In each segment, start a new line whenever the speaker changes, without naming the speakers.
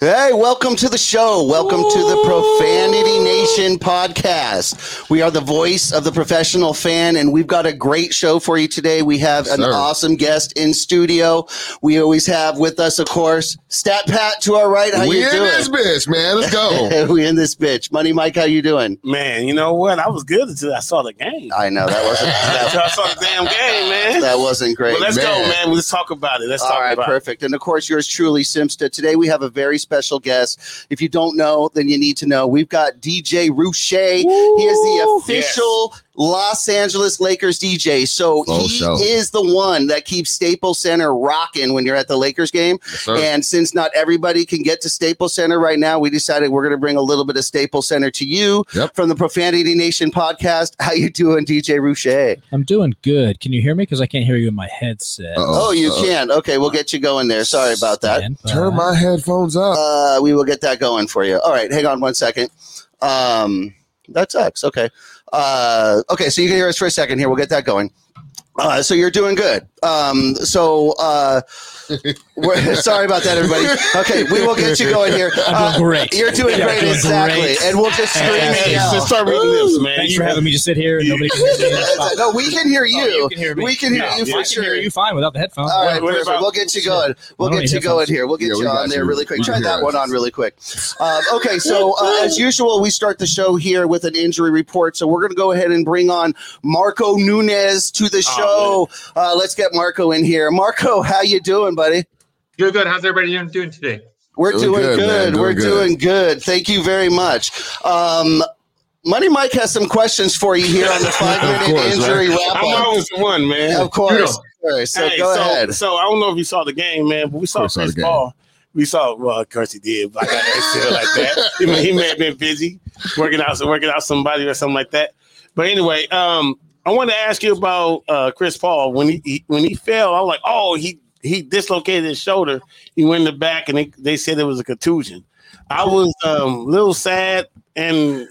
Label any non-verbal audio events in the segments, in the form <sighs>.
Hey, welcome to the show. Welcome to the Profanity Nation podcast. We are the voice of the professional fan, and we've got a great show for you today. We have an
Sir.
awesome guest in studio. We always have with us, of course, Stat Pat to our right. How
we
you
in
doing?
this bitch, man. Let's go. <laughs>
we in this bitch. Money Mike, how you doing?
Man, you know what? I was good until I saw the game.
I know that wasn't <laughs> that,
I saw the damn game, man. <laughs>
that wasn't great.
But let's go,
man.
man. Let's talk about it. Let's
All
talk
right,
about
perfect. And of course, yours truly, Simsta. Today we have a very special guest. If you don't know, then you need to know. We've got DJ Roueche. He is the official Los Angeles Lakers DJ. So
Full
he
show.
is the one that keeps Staples Center rocking when you're at the Lakers game.
Yes.
And since not everybody can get to Staples Center right now, we decided we're going to bring a little bit of Staples Center to you
Yep.
from the Profanity Nation podcast. How you doing, DJ Roueche?
I'm doing good. Can you hear me? Because I can't hear you in my headset.
Oh, you
uh-oh.
can. Okay, we'll get you going there. Sorry about that.
Stand
Turn
by.
my headphones up.
Uh, we will get that going for you. All right, hang on one second. Um, that sucks. Okay. Uh, okay, so you can hear us for a second here. We'll get that going. Uh, so you're doing good. Um, so uh, we're, <laughs> sorry about that, everybody. Okay, we will get you going here.
I'm
Uh,
doing great.
You're doing
Yeah,
great,
doing
exactly.
great.
And we'll just scream
Hey,
and
hey,
yell.
Start reading this, man.
Thanks
You
for having me just sit here and nobody <laughs> can hear me. <laughs>
no, we can hear you.
Oh, you can hear me.
We can hear
Yeah,
you
yeah,
for
I can hear you fine without the headphones.
All right,
What
perfect. we'll get you going. We'll
I
get
need
you going here. We'll get
Yeah,
you
got
on there
you.
really quick.
We
Try that
hear
one on really quick. Um, okay, so uh, as usual, we start the show here with an injury report. So we're going to go ahead and bring on Marco Nunez to the show. uh, let's get Marco in here. Marco, how you doing, buddy?
Good, good. How's everybody doing, doing today?
We're
Doing
doing,
good,
good.
Doing
We're
good.
doing good. Thank you very much. Um, Money Mike has some questions for you here on the <laughs> five minute
course,
injury wrap
I'm always the one, man.
Of course. Of course. So
Hey,
go
so,
ahead.
So I don't know if you saw the game, man, but we saw
course I saw
Chris. Paul. We saw, well, of course he did, but I got to say it like that. He may, he may have been busy working out, working out somebody or something like that. But anyway, um, I want to ask you about uh, Chris Paul when he, he when he fell. I was like, oh, he he dislocated his shoulder. He went in the back, and they, they said it was a contusion. I was um, a little sad, and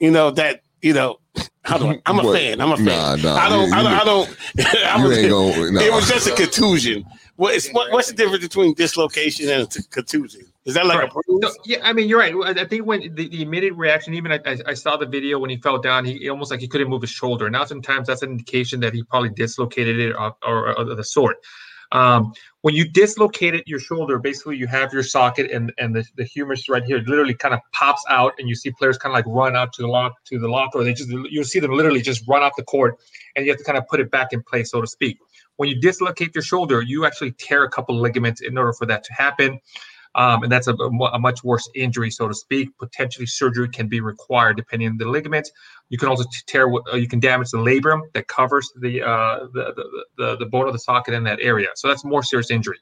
you know that you know. How do I, I'm a
What?
fan. I'm a fan.
Nah, nah,
I don't.
you-
I don't. I don't. <laughs> I
you
was-
ain't going. No.
it was just a contusion. What is what, what's the difference between dislocation and contusion? Is that like
Correct.
a bruise?
Yeah, I mean, you're right. I think when the, the immediate reaction, even I, I, I saw the video when he fell down, he almost like he couldn't move his shoulder. Now, sometimes that's an indication that he probably dislocated it or, or, or of the sort. Um, when you dislocated your shoulder, basically you have your socket and, and the, the humerus right here literally kind of pops out, and you see players kind of like run out to the lock to the locker, or they just you'll see them literally just run off the court, and you have to kind of put it back in place, so to speak. When you dislocate your shoulder, you actually tear a couple ligaments in order for that to happen. Um, and that's a, a much worse injury, so to speak. Potentially, surgery can be required depending on the ligaments. You can also tear, uh, you can damage the labrum that covers the, uh, the, the the the bone of the socket in that area. So that's more serious injury.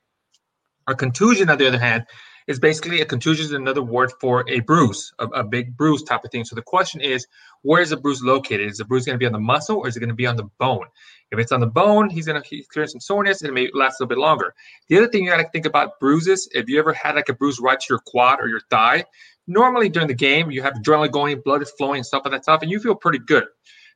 A contusion, on the other hand, is basically a contusion is another word for a bruise, a, a big bruise type of thing. So the question is, where is the bruise located? Is the bruise going to be on the muscle or is it going to be on the bone? If it's on the bone, he's going to experience some soreness and it may last a little bit longer. The other thing you got to think about bruises, if you ever had like a bruise right to your quad or your thigh, normally during the game, you have adrenaline going, blood is flowing, and stuff like that stuff, and you feel pretty good.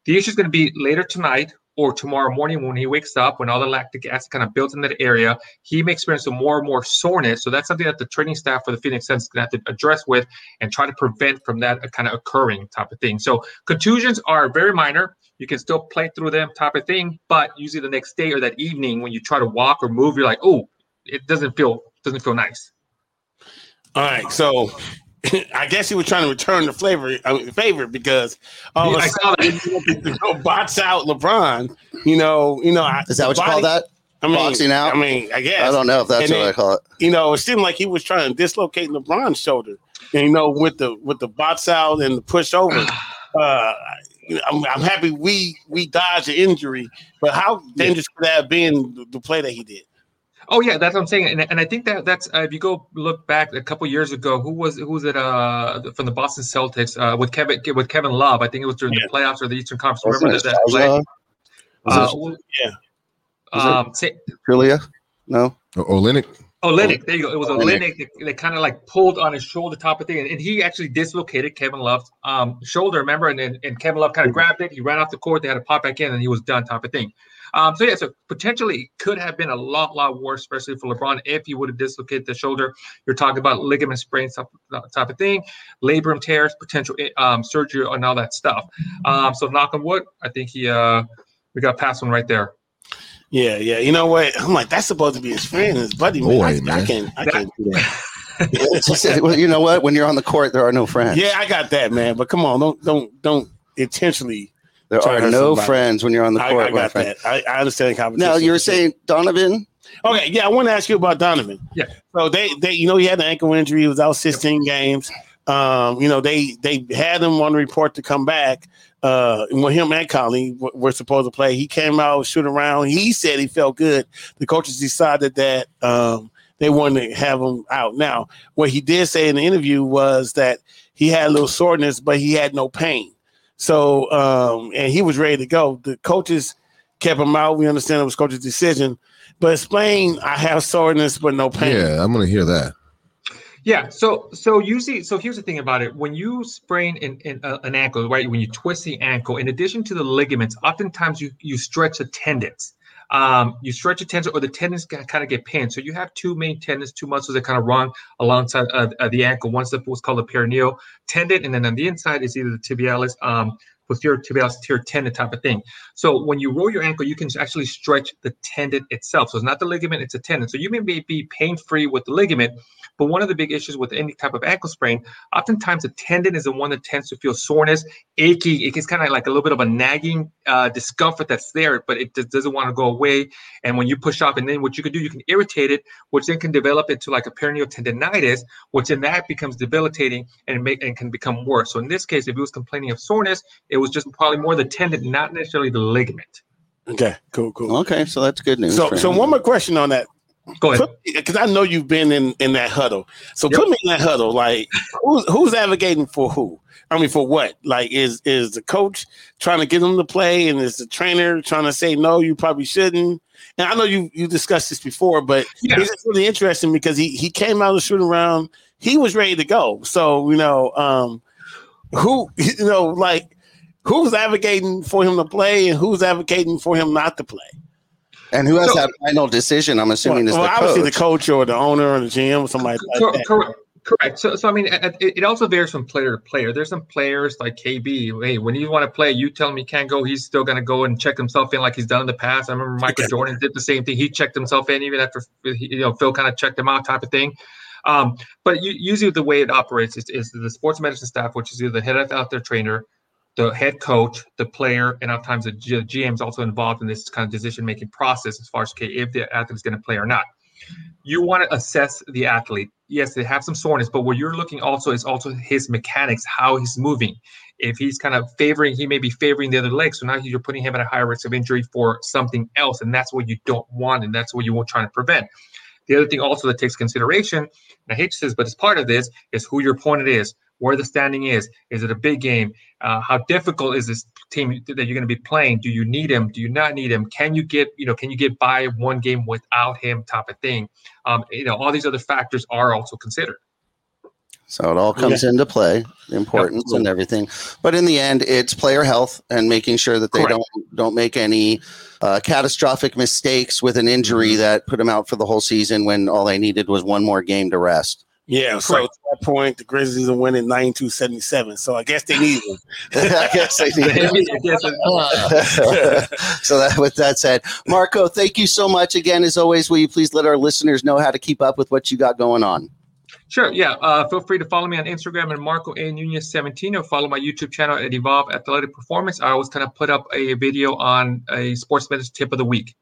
The issue is going to be later tonight or tomorrow morning when he wakes up, when all the lactic acid kind of builds in that area, he may experience some more and more soreness. So that's something that the training staff for the Phoenix Suns is going to have to address with and try to prevent from that uh, kind of occurring type of thing. So contusions are very minor. You can still play through them type of thing, but usually the next day or that evening when you try to walk or move, you're like, oh, it doesn't feel doesn't feel nice.
All right, so <laughs> I guess he was trying to return the flavor I mean, favor because all
Yeah,
of
I
a
saw
sudden you know, box out LeBron. You know, you know. I-
Is that what you call that?
I mean,
Boxing out?
I mean, I guess
I don't know if that's
And
what
then-
I call it.
you know, it seemed like he was trying to dislocate LeBron's shoulder. And, you know, with the with the box out and the push over. <sighs> Uh, I'm, I'm happy we we dodged the injury, but how dangerous could that have been the, the play that he did?
Oh yeah, that's what I'm saying, and, and I think that that's uh, if you go look back a couple years ago, who was who was it uh from the Boston Celtics uh with Kevin with Kevin Love? I think it was during
Yeah.
the playoffs or the Eastern Conference.
Wasn't
Remember
it
that, that play?
Zaza?
Uh,
Was
Yeah.
Was
um, say,
Julia? No.
Olynyk.
Oh, Olynyk, there you go. It was
Olynyk.
Olynyk that, that kind of like pulled on his shoulder top of thing, and, and he actually dislocated Kevin Love's um, shoulder. Remember, and then and Kevin Love kind of grabbed it. He ran off the court. They had to pop back in, and he was done. Type of thing. Um, so yeah, so potentially could have been a lot, lot worse, especially for LeBron if he would have dislocated the shoulder. You're talking about ligament sprains, type, type of thing, labrum tears, potential um, surgery, and all that stuff. Um, so knock on wood, I think he uh, we got past one right there.
Yeah, yeah. You know what? I'm like, that's supposed to be his friend, his buddy. Man.
Boy,
I, I
man.
can't, I can't do that. <laughs>
well, you know what? When you're on the court, there are no friends.
Yeah, I got that, man. But come on, don't, don't, don't intentionally.
There
Try
are no
somebody.
friends when you're on the court.
I
my
got
friend.
that. I, I understand the competition.
Now you were saying Donovan.
Okay, yeah, I want to ask you about Donovan.
Yeah.
So they, they, you know, he had an ankle injury. He was out 16 games. Um, you know, they they had him on the report to come back. Uh, when him and Conley w- were supposed to play, he came out, shoot around. He said he felt good. The coaches decided that um, they wanted to have him out. Now, what he did say in the interview was that he had a little soreness, but he had no pain. So, um, and he was ready to go. The coaches kept him out. We understand it was coach's decision, but explain. I have soreness, but no pain.
Yeah, I'm gonna hear that.
Yeah. So so usually, so here's the thing about it: when you sprain in, in uh, an ankle, right? When you twist the ankle, in addition to the ligaments, oftentimes you you stretch the tendons. Um, you stretch a tendon, or the tendons kind of get pinned. So you have two main tendons, two muscles that kind of run alongside uh, the ankle. One's the what's called the peroneal tendon, and then on the inside is either the tibialis, um, posterior tibialis anterior tendon type of thing. So when you roll your ankle, you can actually stretch the tendon itself. So it's not the ligament; it's a tendon. So you may be- pain free with the ligament, but one of the big issues with any type of ankle sprain, oftentimes the tendon is the one that tends to feel soreness, achy. It gets kind of like a little bit of a nagging uh, discomfort that's there, but it just doesn't want to go away. And when you push off, and then what you can do, you can irritate it, which then can develop into like a peroneal tendonitis, which then that becomes debilitating and make and can become worse. So in this case, if he was complaining of soreness, it was just probably more the tendon, not necessarily the ligament.
Okay, cool, cool.
Okay, so that's good news.
So, so
him.
one more question on that,
Go ahead.
because I know you've been in in that huddle. So
Yep.
put me in that huddle. Like, who's who's advocating for who? I mean, for what? Like, is is the coach trying to get them to play, and is the trainer trying to say no, you probably shouldn't? And I know you you discussed this before, but
Yeah.
it's really interesting because he he came out of the shooting around. He was ready to go. So you know, um, who <laughs> you know, like who's advocating for him to play, and who's advocating for him not to play?
and who has
So-
that final decision? I'm assuming
well,
is
well,
the
obviously
coach.
the coach or the owner or the GM or somebody like
Cor-
that.
Correct. Correct. So, so I mean, it, it it also varies from player to player. There's some players like KB. Hey, when you want to play, you tell him he can't go. He's still going to go and check himself in like he's done in the past. I remember Michael Jordan did the same thing. He checked himself in even after you know Phil kind of checked him out, type of thing. Um, but you, usually the way it operates is, is the sports medicine staff, which is either the head out there trainer, the head coach, the player, and at times the GM is also involved in this kind of decision making process as far as okay, if the athlete is going to play or not. You want to assess the athlete. Yes, they have some soreness, but what you're looking also is also his mechanics, how he's moving. If he's kind of favoring, he may be favoring the other leg. So now you're putting him at a higher risk of injury for something else, and that's what you don't want, and that's what you were trying to prevent. The other thing also that takes consideration, and I hate to say this, but as part of this, is who your opponent is, where the standing is. Is it a big game? Uh, how difficult is this team that you're going to be playing? Do you need him? Do you not need him? Can you get, you know, can you get by one game without him? Type of thing. Um, you know, all these other factors are also considered.
So it all comes into play, the importance and everything. But in the end, it's player health and making sure that they
Correct.
don't don't make any uh, catastrophic mistakes with an
Mm-hmm.
injury that put them out for the whole season when all they needed was one more game to rest.
Yeah, so at that point, the Grizzlies are winning 92 77. So I guess they need one. <laughs>
I guess they need. <laughs>
Yes, <laughs>
so that, with that said, Marco, thank you so much again. As always, will you please let our listeners know how to keep up with what you got going on?
Sure. Yeah. Uh, feel free to follow me on Instagram at Marco A. Nunez 17 or follow my YouTube channel at Evolve Athletic Performance. I always kind of put up a video on a sports medicine tip of the week.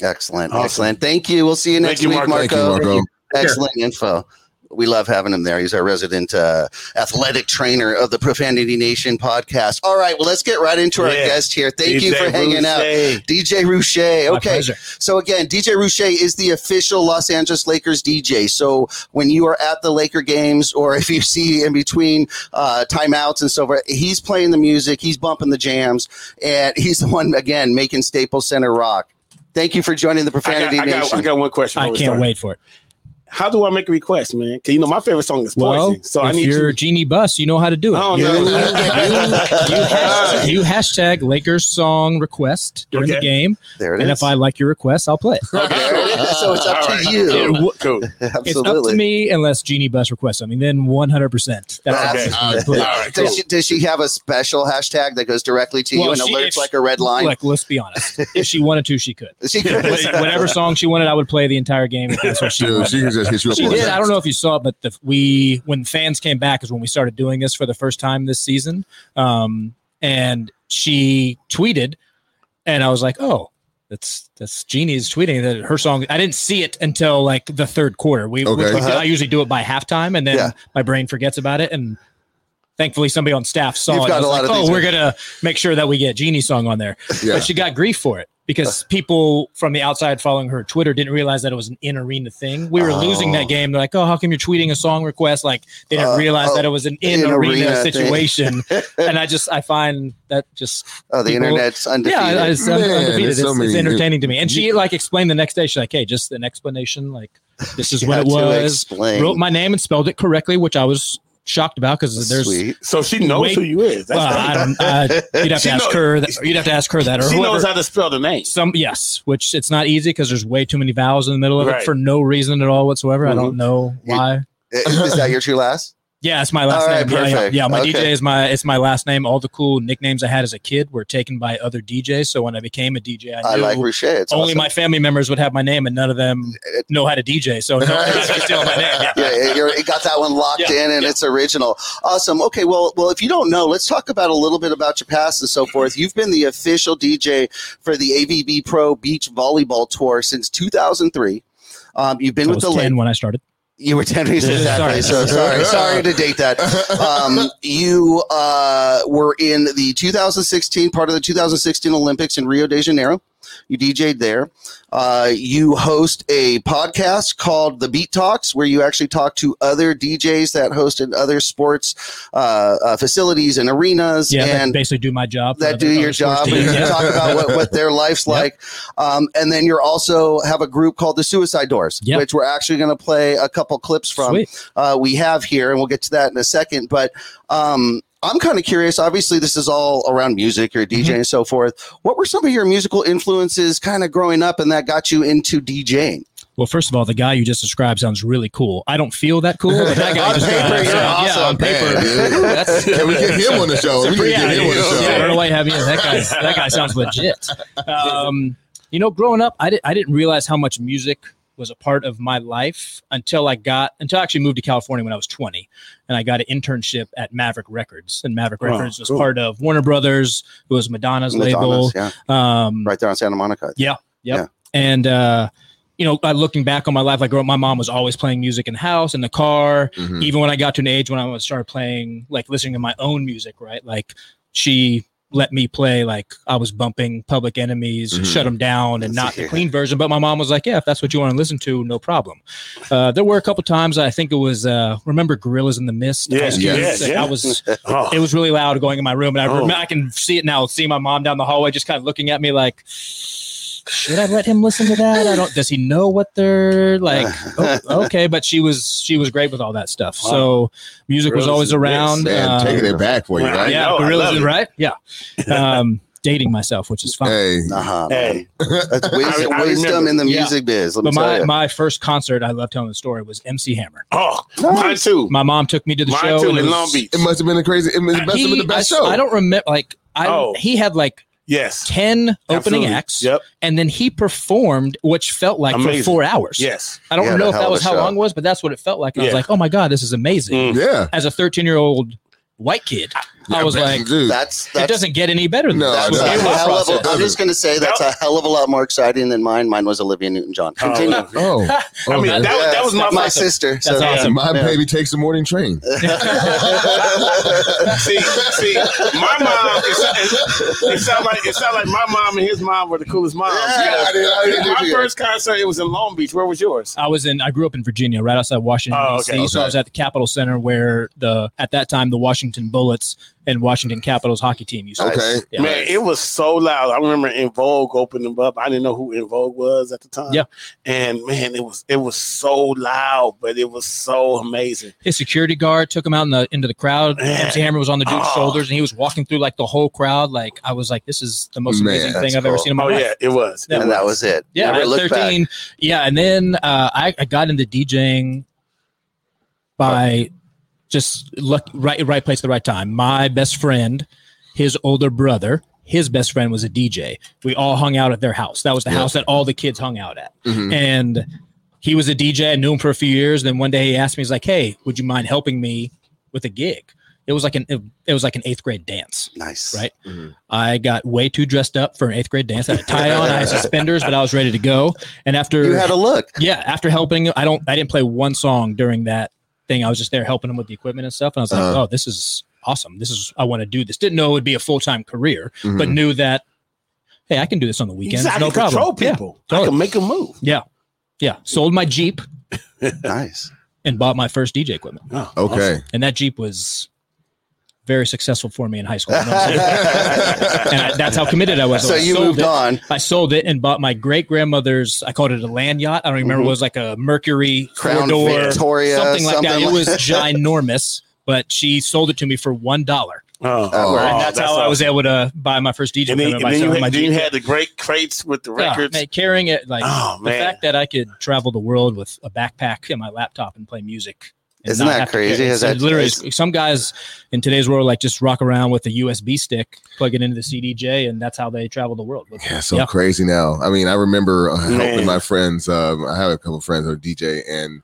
Excellent,
Awesome.
excellent. Thank you. We'll see you
Thank
next
you,
week,
Marco.
Marco.
Thank you, Marco.
Excellent info. We love having him there. He's our resident uh, athletic trainer of the Profanity Nation podcast. All right, well, let's get right into our
Yeah.
guest here. Thank you
DJ
for hanging out, DJ
Roueche.
Okay, so again, DJ Roueche is the official Los Angeles Lakers DJ. So when you are at the Laker games, or <laughs> if you see in between uh, timeouts and so forth, he's playing the music, he's bumping the jams, and he's the one again making Staples Center rock. Thank you for joining the
I got,
Profanity
I, got,
Nation.
I got one question.
I can't wait for it.
How do I make a request, man? Because you know my favorite song is
Well,
Poison. So I
if
need
you're
you.
Jeanie Buss, you know how to do it.
I don't
you,
know.
you, <laughs> hashtag, you hashtag Lakers song request during the game,
there it
and
is.
if I like your request, I'll play it.
There it is. <laughs> So it's up
All
to
right.
you.
Cool. Absolutely. <laughs>
It's up to me unless Jeanie Buss requests something. Then 100. percent That's
Okay.
up to
All
me.
right. All right. Cool.
Does she, does she have a special hashtag that goes directly to you and
she-
alerts
if-
like a red line?
Like, let's be honest. If she wanted to, she could.
She could-
Whatever song she wanted, I would play the entire game. If that's what she
Dude, she just hit you up.
She did.
text.
I don't know if you saw it, but the, we when fans came back is when we started doing this for the first time this season. Um, and she tweeted, and I was like, "Oh, that's that's Jeanie's tweeting that her song." I didn't see it until like the third quarter. We,
Okay.
we-
Uh-huh.
I usually do it by halftime, and then
Yeah.
my brain forgets about it. And thankfully, somebody on staff saw
You've
it.
got a lot
like,
of
oh, we're gonna make sure that we get Jeanie's song on there.
Yeah.
But she got grief for it because people from the outside following her Twitter didn't realize that it was an in arena thing. We were losing
Oh.
that game. They're like, oh, how come you're tweeting a song request? Like they didn't
Uh,
realize
oh,
that it was an in
in-arena
situation. <laughs> and I just I find that just
oh, the
people-
internet's undefeated.
yeah, it's,
Man,
undefeated.
there's
It's,
so many-
it's entertaining to me. And she like explained the next day. She's like, hey, just an explanation. Like this is what it was.
explain.
Wrote my name and spelled it correctly, which I was shocked about because there's
Sweet.
So she knows
Wait.
who you is. That's
well. Uh, <laughs> you'd have to ask
know-
her. That, you'd have to ask her that, or
she
whoever.
knows how to spell the name.
Some yes, which it's not easy because there's way too many vowels in the middle of
Right.
it for no reason at all whatsoever. I don't know
You-
why.
is that your true last?
Yeah, it's my last
right,
name. Yeah, yeah, yeah. My
Okay.
DJ is my it's my last name. All the cool nicknames I had as a kid were taken by other DJs. So when I became a DJ, I
I
knew
like Roueche. It's
only
awesome.
my family members would have my name, and none of them know how to DJ. So no steal my name. <laughs> Yeah.
yeah, you're, you got that one locked
Yeah,
in and it's original. Awesome. Okay, well, well, if you don't know, let's talk about a little bit about your past and so forth. You've been the official DJ for the AVP Pro Beach Volleyball Tour since 2003. Um, you've been with the
ten
Lakers.
when I started.
You were 10 years exactly.
Sorry.
So sorry, <laughs> sorry to date that. Um, you uh, were in the 2016 part of the 2016 Olympics in Rio de Janeiro. You DJ'd there. Uh, you host a podcast called The Beat Talks, where you actually talk to other DJs that host in other sports uh, uh, facilities and arenas.
Yeah, that
and
basically do my job.
that
other-
do your job and
Yeah.
talk about what, what their life's <laughs>
Yep.
like. Um, and then you're also have a group called the Suicide Doors,
Yep.
which we're actually going to play a couple clips from. Uh, we have here, and we'll get to that in a second. But um, I'm kind of curious. Obviously, this is all around music, you're DJ
Mm-hmm.
and so forth. What were some of your musical influences kind of growing up and that got you into DJing?
Well, first of all, the guy you just described sounds really cool. I don't feel that cool, but that guy
On
just
paper,
described-
you're
yeah,
awesome.
on paper.
Man, dude. <laughs> Can we get him on the show? We need get him on the
yeah, I don't know why you have me. That guy, that guy sounds legit. <laughs> Um, you know, growing up, I, did, I didn't realize how much music was a part of my life until I got until I actually moved to California when I was 20, and I got an internship at Maverick Records, and Maverick
Oh,
Records was
cool.
part of Warner Brothers, who was Madonna's, label.
Yeah,
Um,
right there on Santa Monica.
yeah. Yep.
Yeah.
And uh, you know, looking back on my life, like my mom was always playing music in the house, in the car.
Mhm.
Even when I got to an age when I was started playing, like listening to my own music, right? Like she let me play like I was bumping Public Enemies,
Mhm.
shut them down, and not the clean version. But my mom was like, "Yeah, if that's what you want to listen to, no problem." Uh, there were a couple times I think it was uh, remember Gorillas in the Mist.
Yeah,
Ice Cube?
yes, yeah.
I was <laughs>
Oh.
it was really loud going in my room, and I,
Oh.
I can see it now. See my mom down the hallway, just kind of looking at me like, should I let him listen to that? I don't. Does he know what they're like? <laughs> oh, okay, but she was she was great with all that stuff. So music was always around.
Man,
um,
taking it back for you,
Right.
right?
yeah,
know, I
gorillas, right? Yeah. Um, dating myself, which is fine.
Hey,
Uh-huh,
Hey. <laughs>
That's wisdom,
I
wisdom in the
Yeah.
music biz. Let me
But
tell
my,
you.
my first concert, I love telling the story, was MC Hammer.
Oh, mine too.
My mom took me to the
Mine
show.
too in
was-
Long Beach.
it must have been a crazy. It must have been the best
I,
show.
I don't remember. Like I,
Oh.
he had like
Yes.
ten opening
Absolutely.
acts,
Yep.
and then he performed, which felt like
Amazing.
for four hours.
Yes.
I don't
Yeah,
know if that was how
show.
long it was, but that's what it felt like. And I was like, oh my god, this is amazing.
Mm.
Yeah.
As a 13 year old white kid, I was like,
dude,
That's
it doesn't get any better than
No,
that.
it
that's
was
a
doesn't.
my
hell of
process.
a, I'm just going to say that's a hell of a lot more exciting than mine. Mine was Olivia Newton-John. Oh, Continue.
Oh,
oh, <laughs>
I mean,
okay.
that, was that was my,
my
first-
sister. So,
That's awesome.
my
Yeah.
baby takes the morning train. <laughs>
see, see, my mom. It, it, it sounded like it sounded like my mom and his mom were the coolest moms.
Yeah, I did- I did
my
too.
first concert it was in Long Beach. Where was yours?
I was in. I grew up in Virginia, right outside Washington
Oh,
D.C.
okay,
So I was at the Capitol Center, where the at that time the Washington Bullets and Washington Capitals hockey team used to.
Okay.
Yeah.
Man, it was so loud. I remember En Vogue opened them up. I didn't know who En Vogue was at the time.
Yeah.
and man, it was it was so loud, but it was so amazing.
His security guard took him out in the into the crowd.
Man.
MC Hammer was on the dude's
Oh.
shoulders, and he was walking through like the whole crowd. Like I was like, this is the most
Man,
amazing thing I've ever seen in my
Oh
life.
yeah, it was.
Yeah.
It
and that was it.
Yeah,
Never
at
looked
13. Yeah, and then uh, I, I got into DJing by just luck, right right place at the right time. My best friend, his older brother, his best friend was a DJ. We all hung out at their house. That was the
Yeah.
house that all the kids hung out at.
Mhm.
And he was a DJ. I knew him for a few years. Then one day he asked me, he's like, "Hey, would you mind helping me with a gig?" It was like an it, was like an eighth grade dance.
Nice.
Right.
Mhm.
I got way too dressed up for an eighth grade dance. I had a tie on, I had <laughs> suspenders, but I was ready to go. And after
You had a look.
yeah, after helping, I don't, I didn't play one song during that thing. I was just there helping him with the equipment and stuff. And I was like,
Uh-huh.
oh, this is awesome. This is I want to do this. Didn't know it would be a full time career,
Mhm.
but knew that hey, I can do this on the
He
weekends.
said, I
No
can
problem.
control
Yeah,
people. I can make them move.
yeah, yeah. Sold my Jeep <laughs>
Nice.
and bought my first DJ equipment,
Oh,
Okay.
and that Jeep was very successful for me in high school. You know what I'm saying? and I, that's how committed I was.
so
I
you
sold
moved
it.
on.
I sold it and bought my great grandmother's. I called it a land yacht. I don't remember.
Mhm.
It was like a Mercury
Crown
four door,
Victoria,
something like that.
something
It was ginormous, but she sold it to me for one dollar,
Oh,
Oh,
and that's, how I was able to buy my first DJ
And then, and then you, had,
my
then you
Jeep.
had the great crates with the
Yeah,
records.
man, carrying it like
Oh,
the
man.
fact that I could travel the world with a backpack and my laptop and play music. And
Isn't that crazy?
carry it.
Is
So
that-
literally
is-
some guys in today's world like just rock around with a USB stick, plug it into the CDJ, and that's how they travel the world.
Yeah, so
Yeah.
crazy now. I mean, I remember uh, helping my friends. Um, I have a couple friends who are DJ, and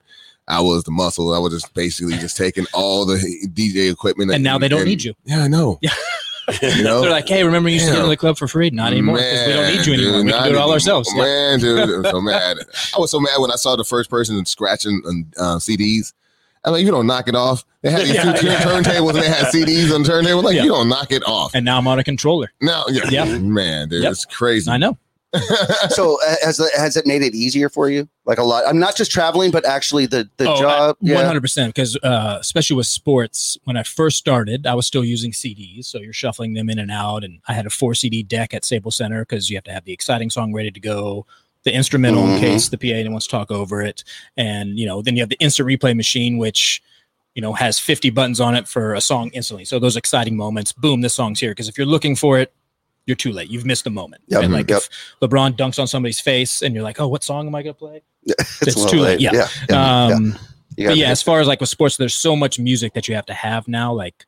I was the muscle. I was just basically just taking all the DJ equipment,
And now they don't need you.
Yeah, I know.
Yeah. <laughs>
you <laughs> know,
They're like, hey, remember you used to get
Damn.
the club for free? Not anymore because we don't need you anymore.
dude,
we can do it all
anymore.
ourselves. Yeah.
Man, dude, I'm so <laughs> mad. I was so mad when I saw the first person scratching uh, CDs. I'm like, you don't knock it off. They had these
Yeah,
two
yeah.
turntables and they had CDs on the turntable. Like,
Yeah.
you don't knock it off.
And now I'm on a controller.
Now, yeah,
Yeah.
man, dude,
Yep.
it's crazy.
I know. <laughs>
So uh, has it- has it made it easier for you? Like a lot. I'm not just traveling, but actually the the
Oh,
job.
Hundred percent. Because uh, especially with sports, when I first started, I was still using CDs, so you're shuffling them in and out. And I had a four CD deck at Staples Center because you have to have the exciting song ready to go, the instrumental
Mhm.
in case the PA wants to talk over it, and you know, then you have the instant replay machine, which you know has 50 buttons on it for a song instantly. So those exciting moments, boom, this song's here. Because if you're looking for it. You're too late. You've missed the moment.
Yep,
And like
yep.
if LeBron dunks on somebody's face, and you're like, "Oh, what song am I gonna play?" <laughs>
it's,
it's too late. Yeah.
Yeah. yeah, yeah.
Um,
You
but yeah, as far as like with sports, there's so much music that you have to have now. Like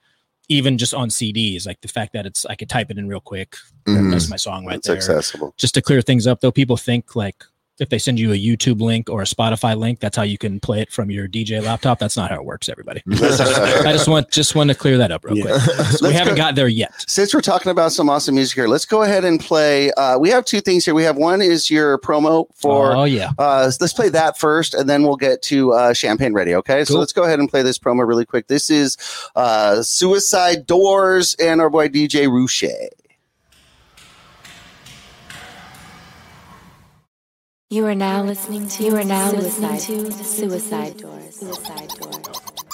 even just on CDs, like the fact that it's I could type it in real quick.
Mhm.
That's my song right
it's
there.
accessible.
Just to clear things up, though, people think like if they send you a YouTube link or a Spotify link, that's how you can play it from your DJ laptop. That's not how it works, everybody. <laughs> I just want just want to clear that up real
Yeah.
quick. <laughs> we haven't
go-
got there yet.
Since we're talking about some awesome music here, let's go ahead and play. Uh, we have two things here. We have one is your promo for.
oh yeah,
Uh, let's play that first, and then we'll get to uh, Champagne Ready. Okay, so let's go ahead and play this promo really quick. This is uh, Suicide Doors and our boy DJ Roueche.
You are now listening to. You are now listening to Suicide Doors. Suicide Doors.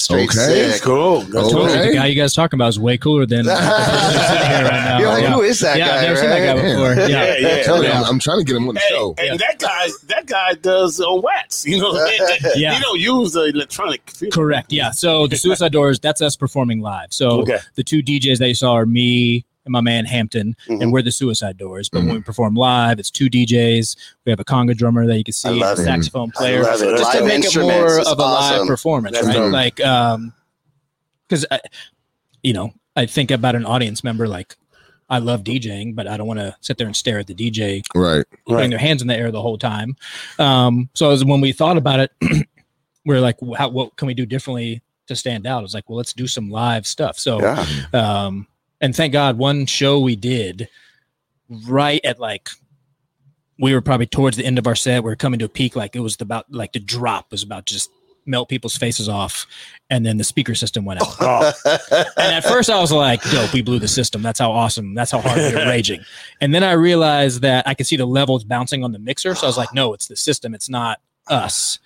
Straight
Okay.
sick.
Cool. That's
Okay.
Totally, the guy you guys talking about is way cooler than <laughs> the person who's sitting here right now. <laughs>
You're like,
yeah.
who is that
yeah,
guy?
I've never seen
right?
that guy before.
Yeah.
Yeah,
Yeah, yeah.
Tell you,
Yeah.
I'm, I'm trying to get him on the
Hey,
show.
and that guy, that guy does uh, wax. You know, <laughs>
Yeah.
he don't use the electronic.
Correct. Yeah. So the Suicide Doors, that's us performing live. So
Okay.
the two DJs that you saw are me and my man Hampton,
Mhm.
and we're the Suicide Doors. But
Mhm.
when we perform live, it's two DJs. We have a conga drummer that you can see,
I love
a
it.
saxophone player,
love it.
just to make it more of a
awesome.
live performance,
That's
right?
dope.
Like, um, because you know, I think about an audience member like. I love DJing, but I don't want to sit there and stare at the DJ
Right.
putting their hands in the air the whole time. Um, so as when we thought about it, <clears throat> we are like, how, what can we do differently to stand out? It was like, well, let's do some live stuff. So,
Yeah.
um, and thank God, one show we did right at like we were probably towards the end of our set. We are coming to a peak, like it was about like the drop was about just melt people's faces off, and then the speaker system went out. <laughs>
Oh,
And at first I was like, dope, we blew the system. That's how awesome. That's how hard we were raging. And then I realized that I could see the levels bouncing on the mixer. So I was like, no, it's the system. It's not us.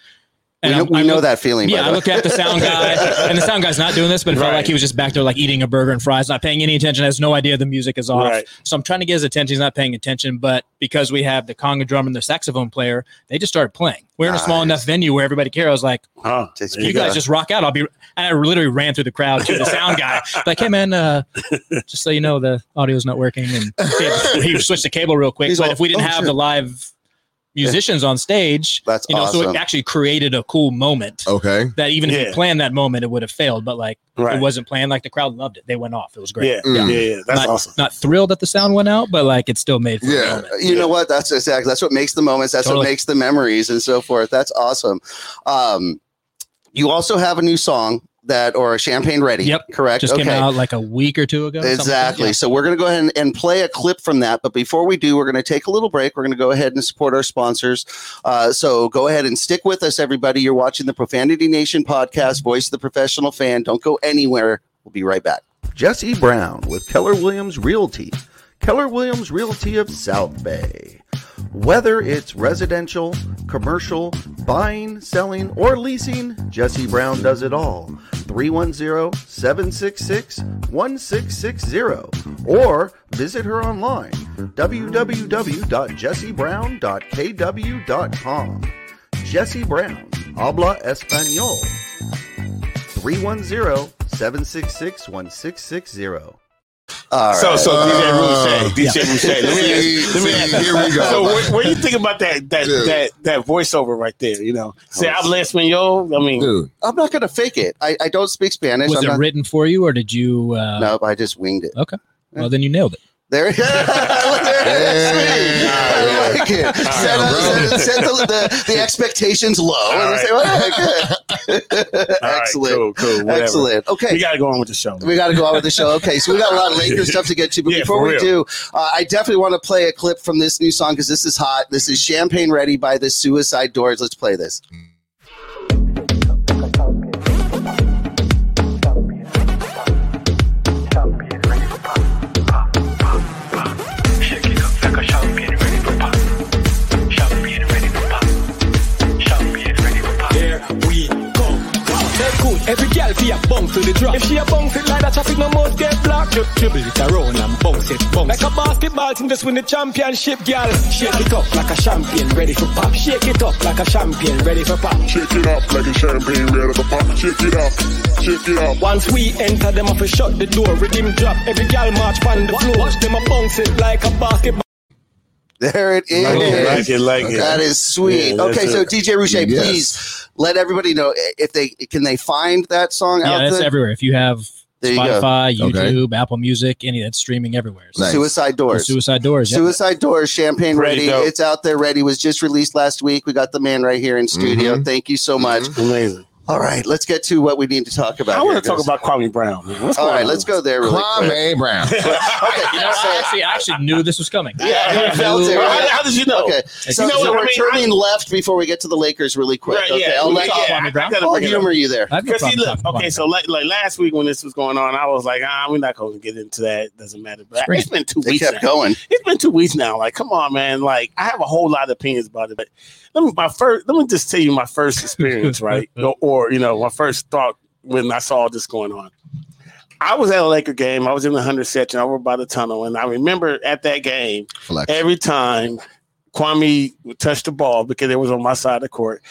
We know,
I-
we know that feeling.
Yeah, I looked
way.
at the sound guy, and the sound guy's not doing this, but it felt
Right.
like he was just back there, like eating a burger and fries, not paying any attention, has no idea the music is off.
Right.
So I'm trying to get his attention. He's not paying attention, but because we have the conga drum and the saxophone player, they just started playing. We're in a small enough venue where everybody cares. I was like,
huh.
You
you
guys just rock out. I'll be. And I literally ran through the crowd to the sound guy, like, "Hey man, uh, just so you know, the audio's not working." And he, he switched the cable real quick.
He's
but
all,
if we didn't
"Oh,
have
shit."
the live musicians on stage,
That's
you know, so it actually created a cool moment.
Okay.
That even if you planned that moment, it would have failed. But like
Right.
it wasn't planned. Like the crowd loved it. They went off. It was great.
Yeah,
Mm.
yeah, yeah. That's
not,
awesome.
Not thrilled that the sound went out, but like it still made for
Yeah.
the moment.
you know what? That's exactly that's what makes the moments. That's what makes the memories and so forth. That's awesome. Um, you also have a new song that or a champagne ready.
Yep.
correct.
Just came out like a week or two ago. something like that.
Exactly. So we're going to go ahead and, and play a clip from that. But before we do, we're going to take a little break. We're going to go ahead and support our sponsors. Uh, so go ahead and stick with us, everybody. You're watching the Profanity Nation podcast, Voice of the Professional Fan. Don't go anywhere. We'll be right back. Jesse Brown with Keller Williams Realty. Keller Williams Realty of South Bay. Whether it's residential, commercial, buying, selling, or leasing, Jesse Brown does it all. 310-766-1660 or visit her online www.jessebrown.kw.com. Jesse Brown, habla español. 310-766-1660. All
So,
right.
so DJ
Uh,
Roueche, DJ Roueche. Let me ask, let me ask,
Here we go.
So, what, what do you think about that that
Dude.
that that voiceover right there? You know, say habla español. I mean,
Dude.
I'm not going to fake it. I, I don't speak Spanish.
Was
I'm
it
not,
written for you, or did you? Uh,
no, I just winged it.
Okay. Well, then you nailed it.
There, there
Hey.
I like it. Set,
bro.
set, set the, the, the expectations low. and
right.
say, "All <laughs> right, good."
all right,
Excellent.
cool, cool, whatever.
Excellent. Okay.
We got to go on with the show.
we got to go on with the show. Okay, so we got a lot of Lakers <laughs> stuff to get to, but
Yeah,
before we do, uh, I definitely want to play a clip from this new song because this is hot. This is "Champagne Ready" by the Suicide Doors. Let's play this.
Here every girl be a bounce to the drop. If she a bounce it like that, traffic no more get blocked. Drib- Dribble it around and bounce it, bounce Like a basketball team just win the championship, girl. Shake it up like a champion, ready for pop. Shake it up like a champion, ready for pop.
Shake it up like a champagne ready for pop. Shake it up, shake it up.
Once we enter, them off a shut the door, rhythm drop. Every girl march on the floor. Watch them a bounce it like a basketball.
There it is.
Like it, like it, like it.
That is sweet.
Yeah,
okay, so
it.
DJ Roueche,
Yes.
please let everybody know if they can they find that song
Yeah,
out
it's
there.
everywhere. If you have
There you go.
Spotify,
Okay.
YouTube, Apple Music, any that's streaming everywhere. So
Nice.
Suicide Doors.
Suicide Doors. Yep.
Suicide Doors, Champagne
Pretty
Ready.
dope.
It's out there ready. Was just released last week. We got the man right here in studio.
Mhm.
Thank you so much.
Amazing.
All right, let's get to what we need to talk about.
I want to talk about Kwame Brown. man. What's
All
going
right,
on?
let's go there really quick.
Kwame Brown. <laughs>
okay,
You know, I actually, I actually knew this was coming.
Yeah, you felt it,
How,
right?
how did you know?
Okay, so,
You know
so
what,
we're
mean,
turning left before we get to the Lakers really quick.
Right,
okay,
yeah,
I'll
we-
let
yeah,
Kwame Brown.
I gotta
I'll
bring it up.
humor you there.
I
Because he look okay, so like, like last week when this was going on, I was like, ah, we're not going to get into that. It Doesn't matter. But it's been two
They
weeks.
kept
now.
going.
It's been two weeks now. Like, come on, man. Like, I have a whole lot of opinions about it. But let me my first. Let me just tell you my first experience, <laughs> right? or, or you know, my first thought when I saw this going on. I was at a Laker game. I was in the hundred section over by the tunnel, and I remember at that game
Flex.
every time Kwame would touch the ball because it was on my side of the court,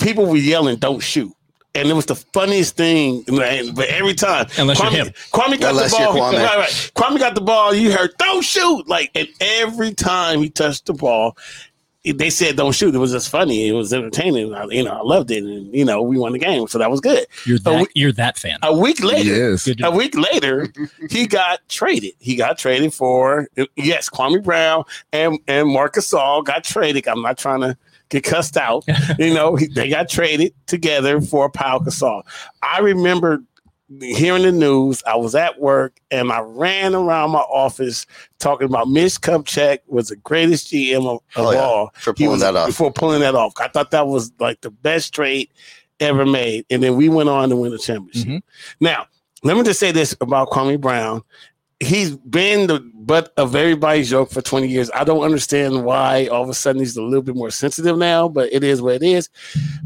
people were yelling, "Don't shoot." And it was the funniest thing. man, But every time,
Unless you're
Kwame,
him.
Kwame got
Unless
the ball.
Kwame.
Right, right. Kwame got the ball. You heard, "Don't shoot!" Like, and every time he touched the ball, they said, "Don't shoot." It was just funny. It was entertaining. I, you know, I loved it, and you know, we won the game, so that was good.
You're that,
week-
you're that fan.
A week later,
Yes.
A week later, he got traded. He got traded for yes, Kwame Brown and and Marcus All got traded. I'm not trying to get cussed out. <laughs> you know, he- they got traded together for Pau Gasol. I remember hearing the news. I was at work and I ran around my office talking about Mitch Kupchak was the greatest GM of, of
Oh, yeah.
all
For pulling
was-
that off.
For pulling that off, I thought that was like the best trade ever made. And then we went on to win the championship.
Mhm.
Now, let me just say this about Kwame Brown. He's been the butt of everybody's joke for 20 years. I don't understand why all of a sudden he's a little bit more sensitive now, but it is what it is.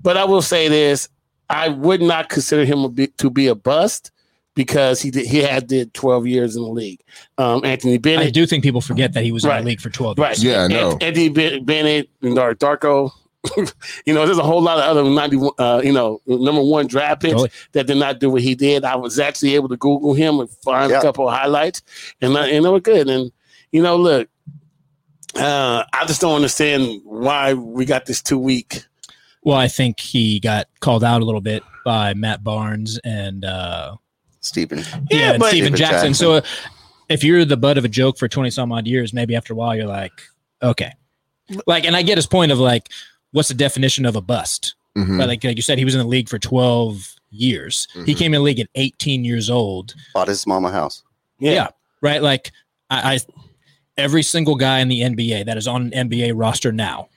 But I will say this I would not consider him a bit, to be a bust because he did, he had did 12 years in the league. Um, Anthony Bennett.
I do think people forget that he was in the league for 12
right?
years.
Yeah, I
An-
know.
Anthony Bennett, you know, Darko. <laughs> you know, there's a whole lot of other 91, uh, you know, number one draft picks
Totally.
that did not do what he did. I was actually able to Google him and find
Yeah.
a couple of highlights, and I- and they were good. And you know, look, uh, I just don't understand why we got this two week.
Well, I think he got called out a little bit by Matt Barnes and uh,
Stephen.
yeah,
Yeah,
and
but-
Stephen
Stephen
Jackson.
Jackson.
So uh, if you're the butt of a joke for 20 some odd years, maybe after a while you're like, okay. Like, and I get his point of like, what's the definition of a bust?
Mhm.
But like, like you said, he was in the league for 12 years. He
Mhm.
came in the league at 18 years old.
Bought his mama house.
Yeah. Right. Like, I, I, every single guy in the NBA that is on an NBA roster now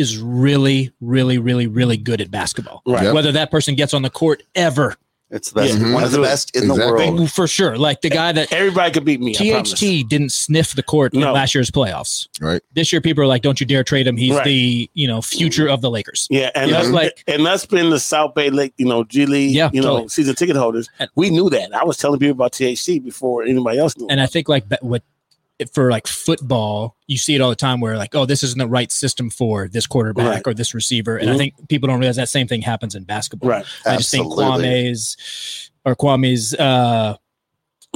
is really, really, really, really good at basketball.
Right.
Yep.
Whether that person gets on the court ever,
It's the best.
Yeah.
One of the best in the world.
for sure. Like the guy that
Everybody could beat me. I.
THT didn't sniff the court in last year's playoffs.
Right.
This year, people are like, "Don't you dare trade him. He's
Right.
the you know future of the Lakers."
Yeah, and
You know,
that's
like-
and that's been the South Bay Lake, you know, G League,
Yeah,
you know,
totally.
season ticket holders.
And-
we knew that. I was telling people about THT before anybody else knew.
And I think like that- what for like football, you see it all the time where like, "Oh, this isn't the right system for this quarterback
Right.
or this receiver." And I
Mhm.
think people don't realize that same thing happens in basketball.
right.
I just think Kwame's or Kwame's uh,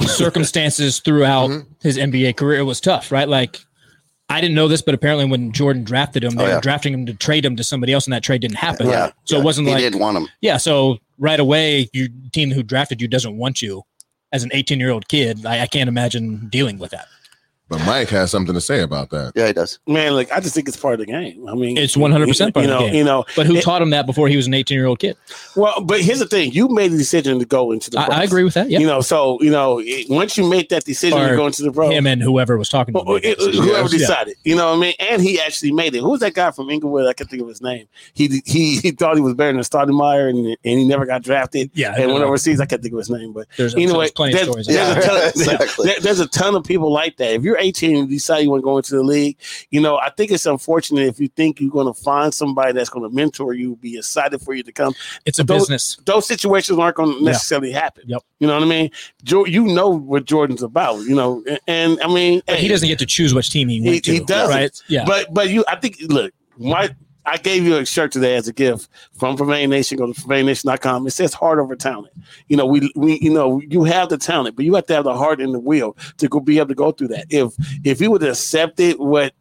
circumstances throughout
Mhm.
his NBA career was tough, right? Like I didn't know this, but apparently when Jordan drafted him, they
Oh, yeah.
were drafting him to trade him to somebody else, and that trade didn't happen.
Yeah.
So it wasn't
He
like
didn't want him.
yeah. So right away, your team who drafted you doesn't want you as an 18 year old kid. I, I can't imagine dealing with that.
But Mike has something to say about that.
Yeah, he does.
Man, like I just think it's part of the game. I mean,
It's 100% part
you
of the game.
You know,
But who
It-
taught him that before he was an 18 year old kid?
well, but here's the thing: you made the decision to go into the.
I. I agree with that. Yeah.
You know, so you know, it, once you make that decision
Or
to go into the pro,
Him and whoever was talking to him.
Well,
made
it- whoever
Yes.
decided, you know what I mean? And he actually made it. Who's that guy from Inglewood? I can't think of his name. He he he thought he was better than Stoudemire and, and he never got drafted.
Yeah,
And
no,
went
no.
overseas. I can't think of his name, but
There's,
anyway,
there's
there's,
of
there's,
about
a ton, <laughs>
exactly.
there- there's a ton of people like that. If you're 18 and decide you want to go into the league, you know, I think it's unfortunate if you think you're going to find somebody that's going to mentor you, be excited for you to come.
It's a
those-
business.
Those situations aren't going to
Yeah.
necessarily happen.
Yep.
You know what I mean? Jo- you know what Jordan's about. You know, and, and I mean,
But he doesn't get to choose which team he
He-
went to.
he doesn't.
Right? Yeah.
But but you, I think look, my I gave you a shirt today as a gift from Profanity Nation. Go to profanitynation.com. It says heart over talent. You know, we we you know you have the talent, but you have to have the heart and the will to go be able to go through that. If if you would have accepted what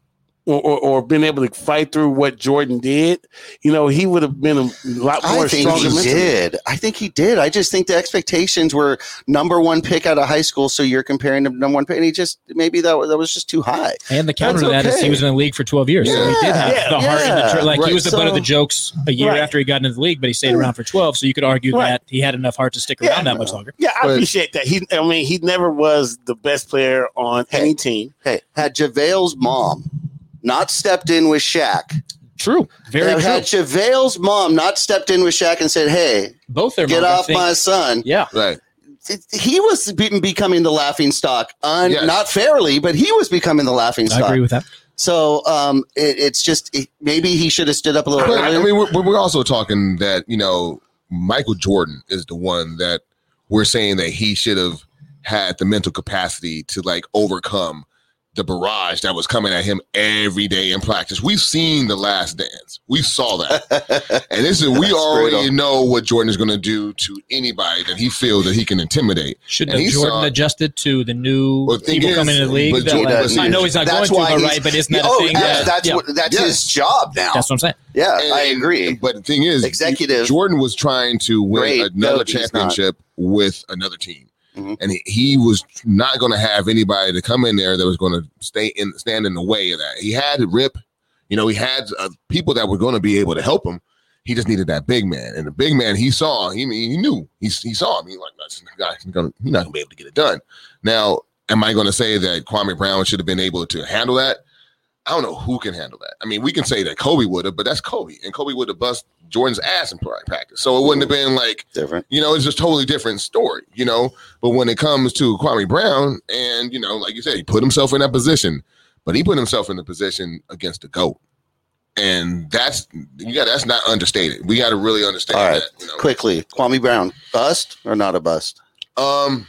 or, or, or been able to fight through what Jordan did, you know, he would have been a lot more
I think
stronger.
he
mentally.
did. I think he did. I just think the expectations were number one pick out of high school, so you're comparing him to number one pick, and he just maybe that was, that was just too high.
And the counter to
That's
that is
okay.
he was in the league for 12 years. so he did have
Yeah,
the heart and the
yeah,
tr- like
right.
he was the butt of the jokes a year
Right.
after he got into the league, but he stayed around for 12. So you could argue
Right.
that he had enough heart to stick
Yeah.
around that much longer.
Yeah, I
But-
appreciate that. He, I mean, he never was the best player on
Hey.
any team.
Hey, had JaVale's mom not stepped in with Shaq,
True. Very
had,
true.
had JaVale's mom not stepped in with Shaq and said, "Hey,
Both their
get
moms,
off my son,"
Yeah.
Right.
he was be- becoming the laughing stock. Un-
Yes.
Not fairly, but he was becoming the laughing stock.
I agree with that.
So um, it, it's just it, maybe he should have stood up a little
But, I mean, we're, we're also talking that you know Michael Jordan is the one that we're saying that he should have had the mental capacity to like overcome the barrage that was coming at him every day in practice. We've seen the Last Dance. We saw that, <laughs> and this is we already
brutal.
know what Jordan is going to do to anybody that he feels that he can intimidate.
Shouldn't have Jordan
saw-
adjusted to the new
Well, the thing
people
is,
coming into the league?
but Jordan
like- I know he's not
That's
going to, but
he's-
right, but isn't that
oh,
a thing?
that's
that,
that's
yeah,
what that's
Yes.
his job now.
that's what I'm saying.
yeah,
And-
I agree.
But the thing is,
Executive.
Jordan was trying to win
Great.
another
No,
championship with another team.
Mhm.
And he, he was not going to have anybody to come in there that was going to stay in stand in the way of that. He had Rip, you know, he had uh, people that were going to be able to help him. He just needed that big man, and the big man he saw, he he knew he, he saw him. He like, "No, this guy, gonna, he's not going to be able to get it done. Now, am I going to say that Kwame Brown should have been able to handle that? I don't know who can handle that. I mean, we can say that Kobe would have, but that's Kobe, and Kobe would have bust Jordan's ass in practice. So it wouldn't have been like,
Different.
you know, it's just totally different story, you know. But when it comes to Kwame Brown, and you know, like you said, he put himself in that position, but he put himself in the position against the goat, and that's you got that's not understated. We got to really understand
All right.
that. You know?
Quickly, Kwame Brown, bust or not a bust?
Um,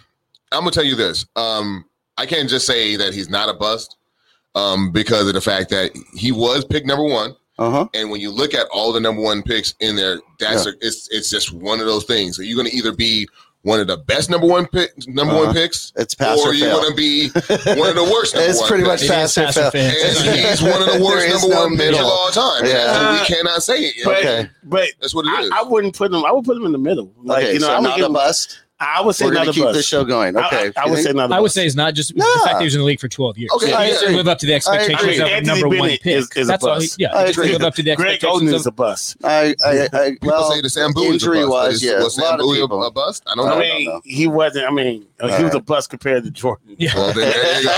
I'm gonna tell you this. Um, I can't just say that he's not a bust, um, because of the fact that he was pick number one.
Uh huh.
And when you look at all the number one picks in there, that's a, it's it's just one of those things. So you're going to either be one of the best number one pick, number
Uh-huh.
one picks,
It's pass
or
or
you're
fail.
going to be <laughs> one of the worst. Number
It's
one
pretty
picks.
much pass or
pass or
fail.
fail.
And <laughs> he's one of the worst number
no
one picks of
middle.
all time.
Yeah.
So we cannot say it.
But,
Okay.
but
That's what it is.
I, I wouldn't put him. I would put him in the middle. Like
okay,
you know,
so
I would
not a
him,
bust.
I would say
We're
not
gonna keep
bust.
the show going. Okay,
I, I would say not. a
I would
bust.
say it's not just
Nah.
the fact that he was in the league for 12 years.
Okay,
he
I
just
agree.
live up to the expectations of a
Anthony
number one
Bennett
pick.
is- is a
That's all. He,
bust.
yeah,
I
he just
agree.
live up to the
Greg Oden
of
is a bust.
I, I, I
People
well,
say the Sam Bowie is a
injury
bust. but
wise,
is-
yes,
was
a lot
Sam
of
Bowie a,
people.
a bust? I don't
I
know.
don't
mean,
know.
he wasn't. I mean, uh, he
All
was a
right.
bust compared to Jordan.
Yeah.
Well, then there you go.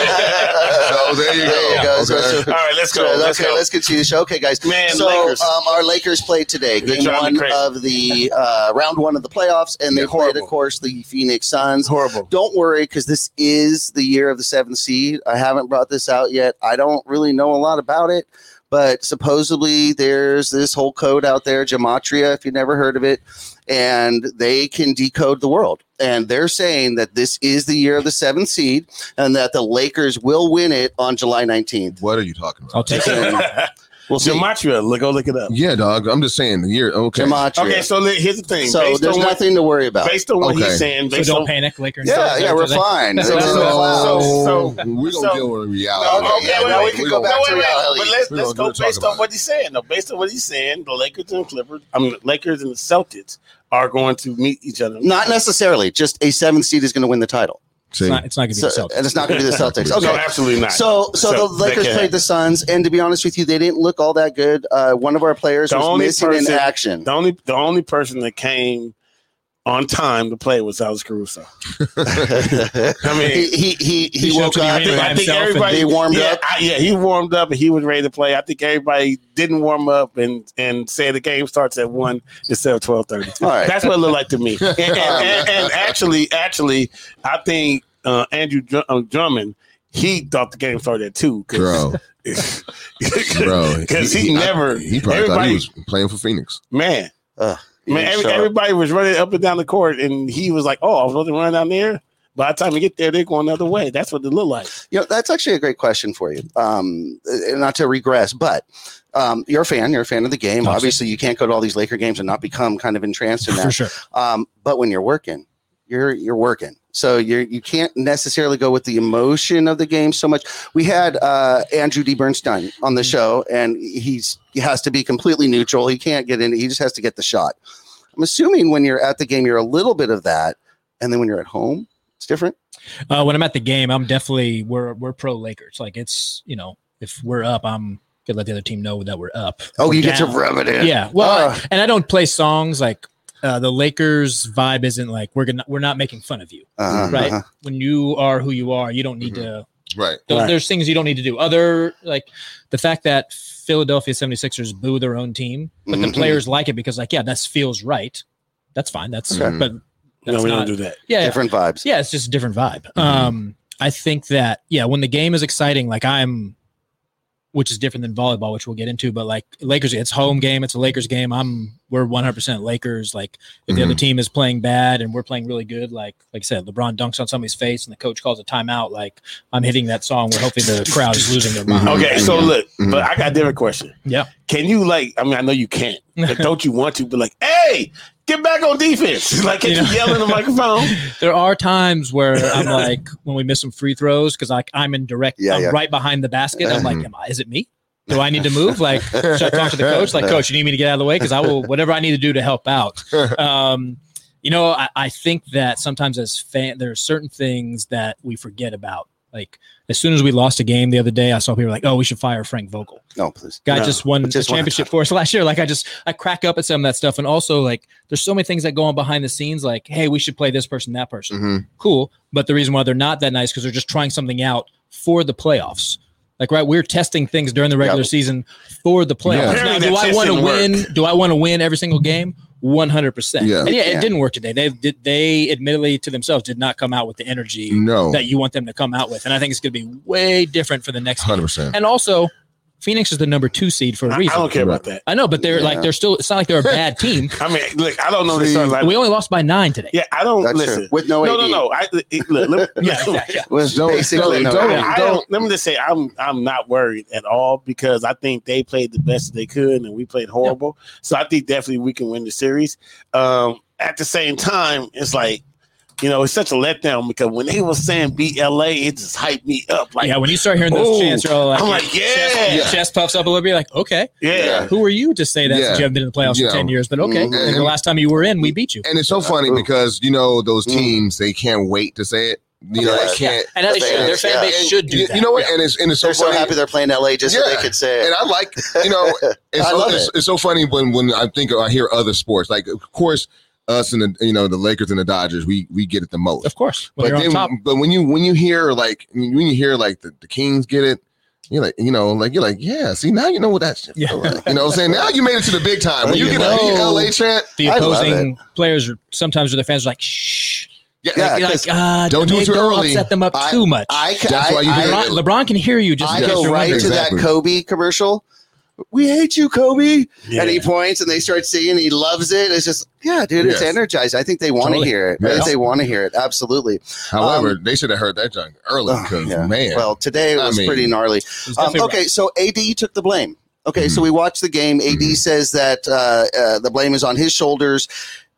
so there you go.
There you go. So-
Okay.
so-
All right, let's go.
So,
let's
okay,
go.
let's continue the show. Okay, guys.
Man,
so
Lakers.
Um, our Lakers played today,
They're
game
driving me
one
crazy.
of the uh, round one of the playoffs, and they
They're
played,
horrible.
of course, the Phoenix Suns.
horrible.
Don't worry, because this is the year of the seventh seed. I haven't brought this out yet. I don't really know a lot about it, but supposedly there's this whole code out there, gematria, if you've never heard of it, and they can decode the world. And they're saying that this is the year of the seventh seed, and that the Lakers will win it on July 19th.
What are you talking about?
I'll take <laughs> it.
We'll see.
Gematria, look, go look it up.
Yeah, dog. I'm just saying the year. Okay.
Gematria.
Okay, so li- here's the thing.
So
based
there's
on what,
nothing to worry about.
based on what
Okay.
he's saying,
So
based
don't
on
panic, Lakers.
Yeah, yeah, we're fine.
So-
It's in so-
so-
oh,
so-
we're gonna
so-
deal with reality.
no,
Okay,
okay,
now
wait,
we can
wait,
go back to
wait, wait,
reality.
But let's,
We're
let's
gonna-
go
we'll talk
based
about
on what he's saying. No, based on what he's saying, the Lakers and Clippers, I mean, Lakers and the Celtics are going to meet each other.
Not necessarily. Just a seventh seed is going to win the title.
See,
It's not, it's not going to be
So,
the Celtics.
and it's not going to be the <laughs> Celtics.
No, absolutely not.
So, so,
So,
the Lakers played the Suns, and to be honest with you, they didn't look all that good. Uh, one of our players
The
was missing in action.
the only the only person that came on time to play was Alex Caruso. <laughs> I mean,
he he he, he,
He
woke
up to
up.
the arena by
I think everybody
warmed
yeah,
up.
I- yeah, he warmed up and he was ready to play. I think everybody didn't warm up and and say the game starts at one instead of twelve thirty.
Right.
That's what it looked like to me. <laughs> And, and, and, and actually, actually, I think uh, Andre Dr- uh, Drummond he thought the game started at two.
bro, <laughs> bro,
because he, never.
He probably thought he was playing for Phoenix.
man.
Ugh, he
Man, every, everybody was running up and down the court, and he was like, "Oh, I was supposed to run down there." By the time we get there, they're going the other way. That's what it looked like.
You know, that's actually a great question for you. Um, uh, not to regress, but um, you're a fan. You're a fan of the game.
Obviously.
Obviously, you can't go to all these Laker games and not become kind of entranced in <laughs> that.
For sure.
Um, but when you're working, you're you're working. So you're you can't necessarily go with the emotion of the game so much. We had uh, Andrew D. Bernstein on the show, and he's he has to be completely neutral. He can't get in. He just has to get the shot. I'm assuming when you're at the game, you're a little bit of that, and then when you're at home, it's different.
Uh, when I'm at the game, I'm definitely we're we're pro Lakers. Like it's you know if we're up, I'm gonna let the other team know that we're up.
Oh,
We're
you get to rub it in.
Yeah. Well,
Ah.
and I don't play songs like uh, the Lakers vibe isn't like we're gonna we're not making fun of you,
Uh-huh,
right?
uh-huh.
When you are who you are, you don't need to.
Right.
There's,
Right.
there's things you don't need to do. Other like the fact that Philadelphia 76ers boo their own team, but the
Mhm.
players like it because like yeah, that feels right. That's fine. That's
Okay.
but
No, we
not,
don't do that.
yeah,
Different vibes.
yeah, it's just a different vibe. Um, I think that yeah, when the game is exciting, like I'm, which is different than volleyball, which we'll get into, but like Lakers, it's home game, it's a Lakers game. I'm we're 100 percent Lakers. Like if the other team is playing bad and we're playing really good, like like I said, LeBron dunks on somebody's face and the coach calls a timeout. Like I'm hitting that song. We're hoping the crowd is losing their mind.
Okay, so look,
Mhm.
but I got a different question.
Yeah.
Can you like? I mean, I know you can't, but <laughs> don't you want to? But like, hey, get back on defense! <laughs> Like, can
You
you,
know?
yell in the microphone? <laughs>
There are times where <laughs> I'm like when we miss some free throws because like I'm in direct,
Yeah,
I'm
yeah.
right behind the basket. I'm like,
Mhm.
am I, is it me? Do I need to move? Like, should I talk to the coach? Like, coach, you need me to get out of the way because I will whatever I need to do to help out. Um, you know, I, I think that sometimes as fan, there are certain things that we forget about. Like as soon as we lost a game the other day, I saw people like, "Oh, we should fire Frank Vogel."
No, please.
Guy
No,
just won
just
the championship for us <laughs> last year. Like I just I crack up at some of that stuff, and also like there's so many things that go on behind the scenes. Like, hey, we should play this person, that person.
Mhm.
Cool, but the reason why they're not that nice because they're just trying something out for the playoffs. Like right, we're testing things during the regular
Yep.
season for the playoffs.
Yeah.
Now, do I want to win?
work.
Do I want to win every single game? One hundred percent.
Yeah.
And yeah,
Yeah.
it didn't work today. They did. They admittedly to themselves did not come out with the energy
No.
that you want them to come out with, and I think it's going to be way different for the next.
Hundred percent.
And also, Phoenix is the number two seed for a
I, I
reason.
I don't care about that.
I know, but they're
Yeah.
like they're still. It's not like they're a bad <laughs> team.
I mean, look, I don't know this
See.
Like,
we only lost by nine today.
yeah, I don't
That's
listen.
true. With no
no, no,
AD.
no. I it, look, look, <laughs>
yeah, yeah, yeah.
Was
Don't-
basically
don't-
no.
don't-
I don't, let me just say I'm I'm not worried at all because I think they played the best they could and we played horrible. So I think definitely we can win the series. Um, at the same time, it's like you know it's such a letdown because when they were saying beat LA, it just hyped me up. Like
yeah, when you start hearing those
Ooh.
chants, you're all like,
I'm like, yeah.
chest, chest puffs up a little bit. You're like, okay,
yeah.
who are you to say that
Yeah.
since you haven't been in the playoffs
Yeah.
for ten years? But okay,
Mhm.
and the last time you were in, we beat you.
And it's so funny because you know those
Mm.
teams they can't wait to say it. You know
Yeah.
they can't.
And they should. Their fan
Yeah.
base
and
should do
you,
that.
you know what?
Yeah.
And it's and it's so
They're so happy they're playing LA just so they could say it.
and
it.
I like you know <laughs> it's,
I
so,
love
it's,
it.
it's so funny when when I think I hear other sports like of course us and the you know the Lakers and the Dodgers we we get it the most.
Of course, when
But then,
top.
but when you when you hear like when you hear like the, the Kings get it, you're like you know like you're like yeah. See now you know what that shit
Yeah.
like. You know what I'm saying? Now you made it to the big time. When you
You
get a
know.
LA chant,
The opposing players are sometimes or their fans are like, shh.
yeah,
Yeah,
You're like,
'cause
ah,
don't do it too
don't
early.
Upset them up
I-
too much.
I, ca-
That's why you
I,
do
LeBron, LeBron can hear you just
I go right
wondering.
to that Kobe commercial. We hate you, Kobe.
Yeah.
And he points and they start singing. He loves it. It's just, yeah, dude, it's energized. I think they want to
Totally.
hear it.
Yes.
think they want to hear it. Absolutely.
However,
Um,
they should have heard that junk early
Oh,
because
yeah.
man,
Well, today it
I
was
mean-
pretty gnarly.
It's
Um, okay, so AD took the blame. Okay, so
Mhm.
we watched the game. AD
Mhm.
says that uh, uh, the blame is on his shoulders.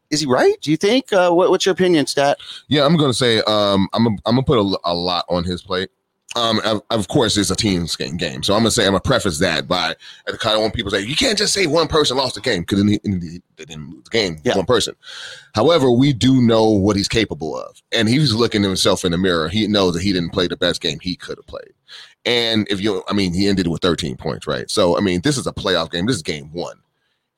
Is he right? Do you think? Uh, what, what's your opinion, Stat?
Yeah, I'm gonna say um, I'm i I'm gonna put a, a lot on his plate. Um, of, of course, it's a team game, game, so I'm gonna say I'm gonna preface that by I kind of want people to say you can't just say one person lost the game because they didn't lose the game,
Yeah.
one person. However, we do know what he's capable of, and he's looking at himself in the mirror. He knows that he didn't play the best game he could have played. And if you, I mean, he ended with 13 points, right? So, I mean, this is a playoff game. This is game one,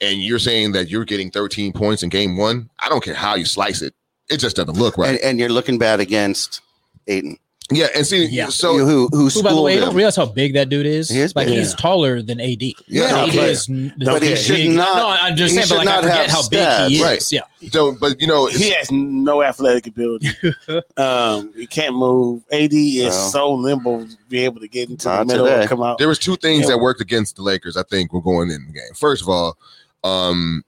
and you're saying that you're getting 13 points in game one. I don't care how you slice it; it just doesn't look right.
And, and you're looking bad against Ayton,
Yeah, and see,
Yeah.
so
who who, who
Who, by the
schooled
way, you don't realize how big that dude is.
He is
like
big.
he's
Yeah.
taller than AD.
Yeah,
AD
okay.
is, n-
But he
big.
not-
No, I understand,
he
but like,
not
I forget
have
how big he is.
stats.
Yeah,
so, but you know,
He has no athletic ability. <laughs> um, he can't move. AD is
No.
so nimble to be able to get into
Not
the middle
today.
and come out.
there was two things
Yeah.
that worked against the Lakers. I think were going in the game. First of all, um,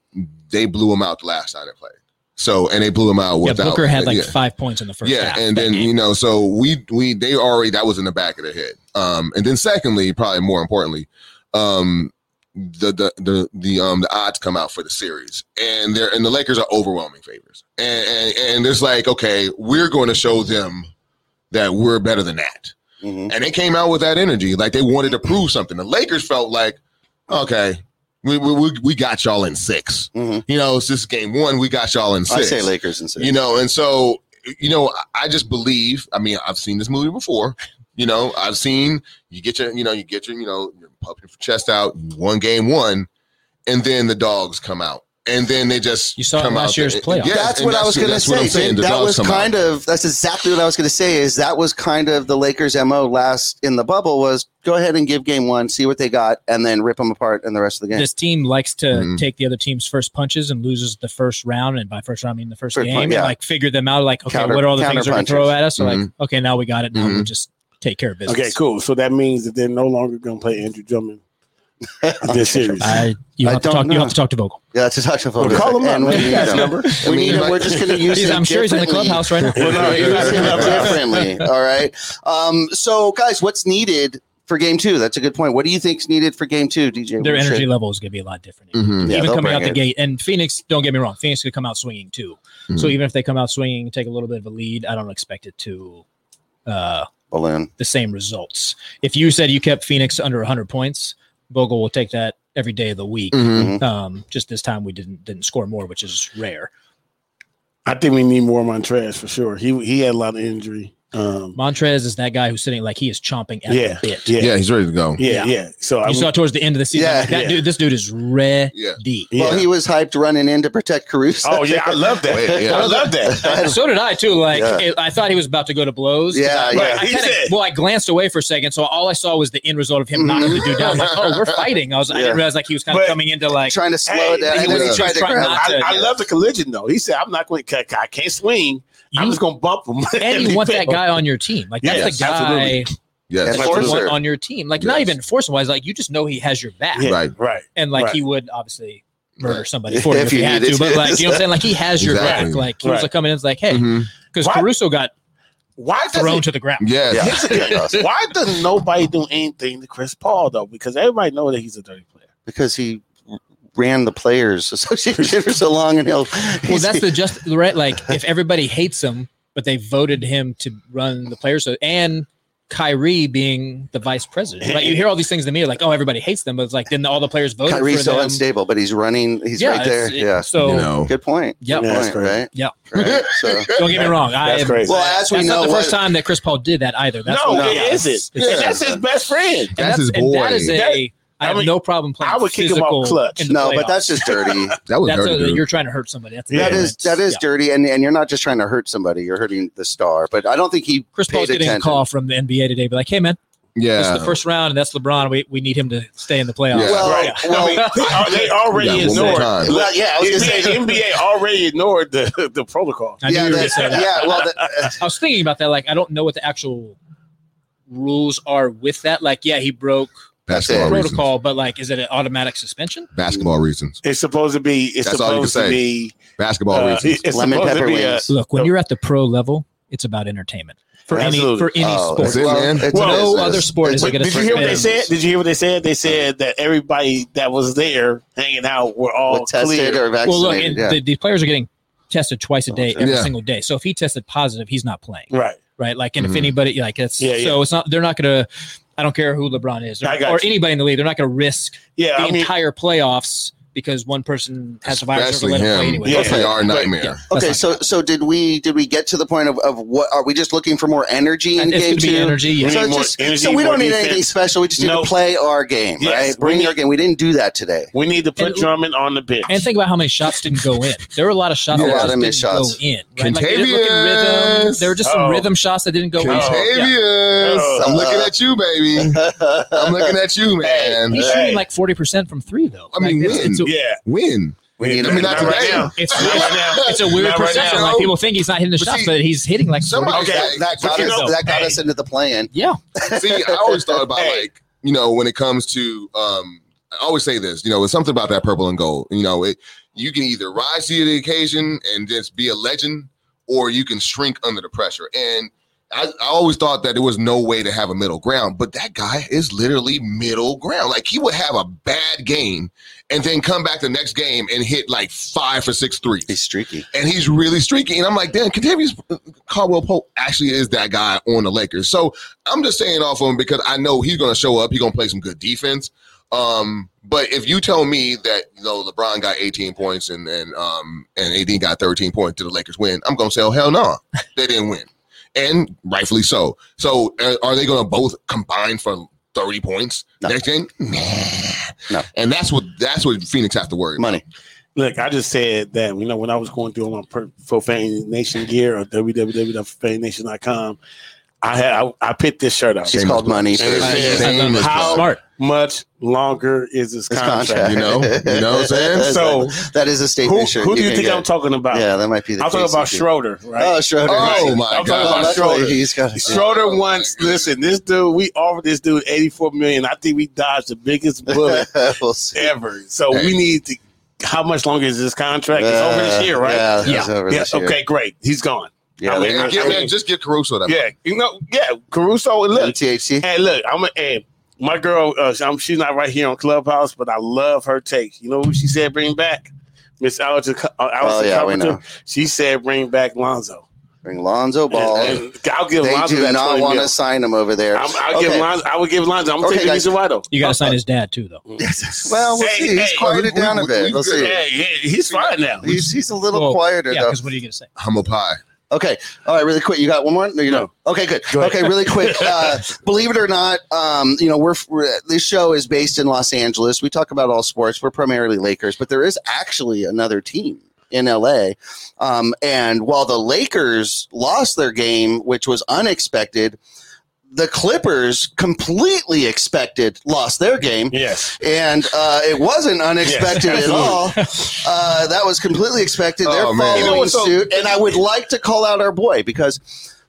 they blew him out the last time they played. So, and they blew him out
yeah.
without.
Booker had like
yeah.
five points in the first
yeah,
half.
and then
game.
you know, so we we they already that was in the back of the head. Um, and then secondly, probably more importantly, um, the the the the um the odds come out for the series, and they're and the Lakers are overwhelming favors, and and, and it's like okay, we're going to show them that we're better than that,
Mhm.
and they came out with that energy, like they wanted to prove something. The Lakers felt like okay. We, we, we- we got y'all in 6
Mhm.
You know, it's just game one. We got y'all in six.
I say Lakers and six.
You know, and so you know, I- just believe. I mean, I've seen this movie before. You know, I've seen you get your, you know, you get your, you know, your puppy chest out, one game one, and then the dogs come out, and then they just
You saw it
come
last
out
year's
there.
playoffs.
Yes,
that's
and
what I was going to say.
Saying. The
that was
come out.
kind of that's exactly what I was going to say. Is that was kind of the Lakers' mo last in the bubble was go ahead and give game one, see what they got, and then rip them apart in the rest of the game.
This team likes to
Mhm.
take the other team's first punches and loses the first round, and by first round I mean the first
First
game,
pun- yeah.
and like figure them out. Like, okay,
Counter-
what are all the things they're going to throw at us? So like,
Mhm.
okay, now we got it. Now we'll
Mhm.
just take care of business.
Okay, cool. So that means that they're no longer going to play Andre Drummond <laughs> this series.
I you
I
have to
don't
talk. You have to talk to Vogel.
yeah, it's a touch of
Well,
focus.
call him up.
We need
You his
him.
number.
We need him. We're just going to use
He's-
him.
I'm sure he's in the clubhouse right now.
Well, no, he's
Use
not in
him
the clubhouse.
differently. All right. Um, so, guys, what's needed for game two? That's a good point. What do you think's needed for game two, DJ?
Their
What should-
energy level is going to be a lot different.
Mhm.
Yeah,
even
they'll
coming
bring
out the gate, and Phoenix, don't get me wrong, Phoenix could come out swinging too. So
Mhm.
even if they come out swinging, take a little bit of a lead, I don't expect it to uh,
balloon.
the same results. If you said you kept Phoenix under 100 points, Vogel will take that every day of the week.
Mhm.
Um, just this time we didn't didn't score more, which is rare.
I think we need more Montrez for sure. He he had a lot of injury. Um,
Montrez is that guy who's sitting like he is chomping at
yeah,
the bit.
yeah,
Yeah, he's ready to go.
yeah, yeah. So I
You saw towards the end of the season,
Yeah,
like, that
yeah.
dude, this dude is ready.
Yeah.
yeah.
Well, he was hyped running in to protect Caruso.
oh yeah, I love that.
Wait, yeah.
I love that. <laughs>
so did I too. Like
Yeah.
it- I thought he was about to go to blows.
Yeah,
I,
yeah.
I
He
kinda- well, I glanced away for a second, so all I saw was the end result of him knocking the dude down. Like, oh, we're <laughs> fighting. I was, I
Yeah.
didn't realize like he was kind of coming into like.
trying to slow
Hey,
it down.
he
And then he
was
tried to
trying
grab
not
it.
to-
I, I love the collision though. He said, "I'm not going. to I can't swing. I'm just going to bump him." <laughs>
and you want that guy on your team. Like that's
Yes,
the guy
absolutely.
Yes.
And
that you want on your team. Like not even force wise. Like you just know he has your back,
Yeah,
Right.
right.
and like
Right.
he would obviously murder
Right.
somebody <laughs> for you
If
if he
you
had
needed
to. But like you know what I'm saying? Like he has your
Exactly.
back. Like he was like coming in, it's like hey,
Mhm.
because
Why-
Caruso got
Why does
thrown
it,
to the ground.
Yes.
Yeah.
Here's the thing. Why doesn't nobody do anything to Chris Paul though? Because everybody know that he's a dirty player.
because he ran the Players Association for so long, and he'll.
Well, that's the <laughs> just right. Like if everybody hates him, but they voted him to run the players, and Kyrie being the vice president. Like you hear all these things in the media, like oh everybody hates them, but it's like then all the players voted
Kyrie's
for
so
them.
unstable, but he's running. He's
yeah,
right there.
it-
Yeah.
So
You know.
Good point.
yeah,
Yeah,
point, right?
yeah.
Right. So, <laughs>
Don't get me wrong. I
That's
am,
crazy.
well, as we
That's
know,
not the
what-
first time that Chris Paul did that either. That's
no,
what-
it isn't.
It's-
And that's his best friend.
and
That's his
and that
boy.
is a. I
I
have
mean,
no problem playing.
I would kick him
physical
off clutch.
in the
no, but that's just dirty. <laughs>
That was
that's
dirty.
a, you're trying to hurt somebody. That's
yeah.
That is that is
Yeah.
dirty, and and you're not just trying to hurt somebody; you're hurting the star. But I don't think he
Chris Paul's getting
attention.
a call from the NBA today, be like, "Hey, man,
yeah.
this is the first round, and that's LeBron. We, we need him to stay in the playoffs."
Yeah.
Well,
Right.
well,
I mean, <laughs> they- they already
Yeah,
ignored.
time.
well, yeah, I was gonna
NBA,
say.
NBA already ignored the, the protocol.
I
Yeah,
you were gonna
that,
say that.
yeah. Well, that, <laughs> uh,
I was thinking about that. Like, I don't know what the actual rules are with that. Like, yeah, he broke
Basketball
That's it.
reasons.
protocol, but like, is it an automatic suspension?
Basketball reasons.
It's supposed to be. It's
That's all you can
supposed to
say.
be.
Basketball
uh,
reasons.
it's
lemon
supposed to
pepper
be a-
wings.
Look, when you're at the pro level, it's about entertainment for
Absolutely.
any for any
Oh,
sport.
It,
well,
man.
it's-
no
is-
other sport
it's-
is like a
Did you hear what they said? Did you hear what they said? They said that everybody that was there hanging out were all
was tested
clear.
or vaccinated.
Well, look, and
yeah.
the, the players are getting tested twice a day, every
Yeah.
single day. So if he tested positive, he's not playing,
right.
right? Like, and
Mhm.
if anybody like it's
Yeah, yeah.
so it's not they're not gonna. I don't care who LeBron is or, or anybody in the league. They're not going to risk
Yeah,
the
I mean,
entire playoffs because one person has a virus. Or
Especially
him play anyway.
Yeah.
That's like our nightmare.
Yeah.
Okay, so
not-
so did we did we get to the point of, of what are we just looking for more energy in
it's
game
be
two?
energy. Yeah.
So,
need
it's
more
just,
energy,
so we don't need
defense.
anything special. We just need
Nope.
to play our game,
Yes,
right? Bring
need-
our game. We didn't do that today.
we need to put
And-
Drummond on the bench.
And think about how many shots didn't go in. There were a lot of shots
A
that
lot
just
of missed
didn't
shots.
go in. Right? Like, they didn't look in
Kentavious.
rhythm. There were just some
Oh.
rhythm shots that didn't go in.
Kentavious.
I'm looking at you, baby. I'm looking at you, <laughs> man.
He's
Hey.
shooting like forty percent from three, though.
I mean,
Like, it's,
win.
it's a,
yeah,
Win.
we
need
need.
him.
I mean, not
not right now.
it's,
Not right now.
it's a weird
Not
perception.
now.
like people think he's not hitting the
But
shots,
see,
but he's hitting like 40%.
somebody-
Okay,
that, that got us.
know,
that got
hey.
us into the plan.
Yeah,
See, I always thought about
Hey.
like, you know, when it comes to um I always say this, you know, it's something about that purple and gold. You know, it you can either rise to the occasion and just be a legend, or you can shrink under the pressure. And I, I always thought that there was no way to have a middle ground, but that guy is literally middle ground. Like he would have a bad game and then come back the next game and hit like five for six threes.
He's streaky.
And he's really streaky. And I'm like, damn, Kentavious Caldwell Pope actually is that guy on the Lakers. So I'm just saying off of him because I know he's going to show up. He's going to play some good defense. Um, but if you tell me that you know LeBron got 18 points and and um and AD got 13 points to the Lakers win, I'm gonna say, oh hell no, <laughs> they didn't win, and rightfully so. So uh, are they gonna both combine for 30 points
No.
next game? Nah.
No.
And that's what that's what Phoenix has to worry. about.
Money.
Look, I just said that you know when I was going through my per- Profanity Nation gear or www.profanitynation.com, I had I, I picked this shirt out.
It's called money.
And it says,
Shameless
how
Smart.
Much longer is this
His
contract?
contract.
You know? You know what I'm saying? <laughs>
So,
that is a statement
Who,
shirt.
who do you think
get.
I'm talking about?
Yeah, that might be the
I'm talking about Schroeder, right?
Oh, Schroeder.
Oh my
I'm talking about
Luckily,
Schroeder.
He's got
Schroeder once listen, this dude, we offered this dude 84 million. I think we dodged the biggest <laughs> bullet
we'll
ever. So
Hey.
we need to how much longer is this contract? It's over this uh, year, right?
Yeah,
yeah.
it's over
Yeah,
this year.
Okay, great. He's gone.
Yeah,
I mean,
they-
Man, give, man, just get Caruso that.
Yeah, you know, yeah, Caruso. And
and
look,
THT.
hey, look, I'm a, hey, my girl. Uh, I'm, she's not right here on Clubhouse, but I love her take. You know who she said bring back? Miss Alex. Uh,
Oh
Allison
yeah, we know.
She said bring back Lonzo.
Bring Lonzo Ball.
And- and I'll give
they
Lonzo
do
that
not want to sign him over there.
I'm, I'll give
Okay.
Lonzo. I would give Lonzo. I'm gonna
Okay,
tell you the
guys.
reason though.
You got to sign his dad too, though.
Well, we'll
Hey,
see. He's
hey,
quieted
we-
down a bit.
we
We'll see.
Hey, he- he's fine now.
He's, he's a little
Well,
quieter
Yeah,
though.
because what are you going to say?
Humble pie.
Okay. All right. Really quick. You got one more? No, you don't. Okay. Good.
Go.
Okay. Really quick. <laughs> Uh, believe it or not, um, you know, we're, we're this show is based in Los Angeles. We talk about all sports. We're primarily Lakers, but there is actually another team in LA. Um, and while the Lakers lost their game, which was unexpected, the Clippers completely expected lost their game.
Yes.
And uh, it wasn't unexpected
Yes,
at all. Uh, that was completely expected. They're
Oh, man.
following
You know what's so-
suit. And I would like to call out our boy because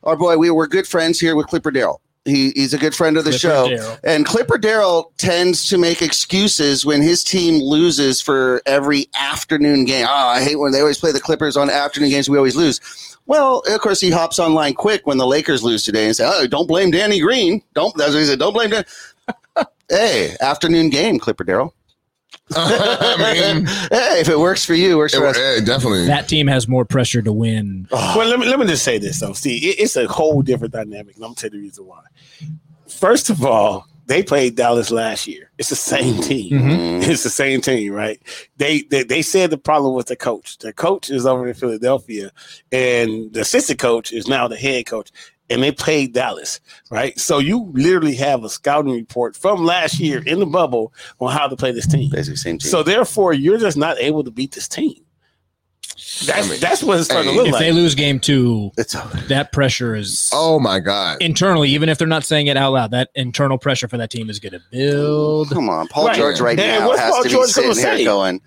our boy, we were good friends here with Clipper Darrell. He, he's a good friend of the
Clipper
show.
Darrell.
And Clipper Darrell tends to make excuses when his team loses for every afternoon game. Oh, I hate when they always play the Clippers on afternoon games. We always lose. Well, of course, he hops online quick when the Lakers lose today and say, "Oh, don't blame Danny Green. Don't." That's what he said. Don't blame Dan. <laughs> hey, afternoon game, Clipper Darrell. <laughs>
I mean,
hey, if it works for you, works
it,
for us.
eh, definitely.
That team has more pressure to win.
Well, let me let me just say this though. See, it, it's a whole different dynamic, and I'm gonna tell you the reason why. First of all, they played Dallas last year. It's the same team.
Mhm. <laughs>
It's the same team, right? They, they they said the problem was the coach. The coach is over in Philadelphia, and the assistant coach is now the head coach. And they played Dallas, right? So you literally have a scouting report from last year in the bubble on how to play this team.
Basically, same team.
So therefore, you're just not able to beat this team. That's
I mean,
that's what it's starting
hey,
to look
If
like.
If they lose game two,
it's
that pressure is
oh my god.
internally, even if they're not saying it out loud, that internal pressure for that team is going to build.
Come on, Paul
Right.
George right
And
now
what's
has
Paul
to be
George
sitting
gonna
here
say?
going.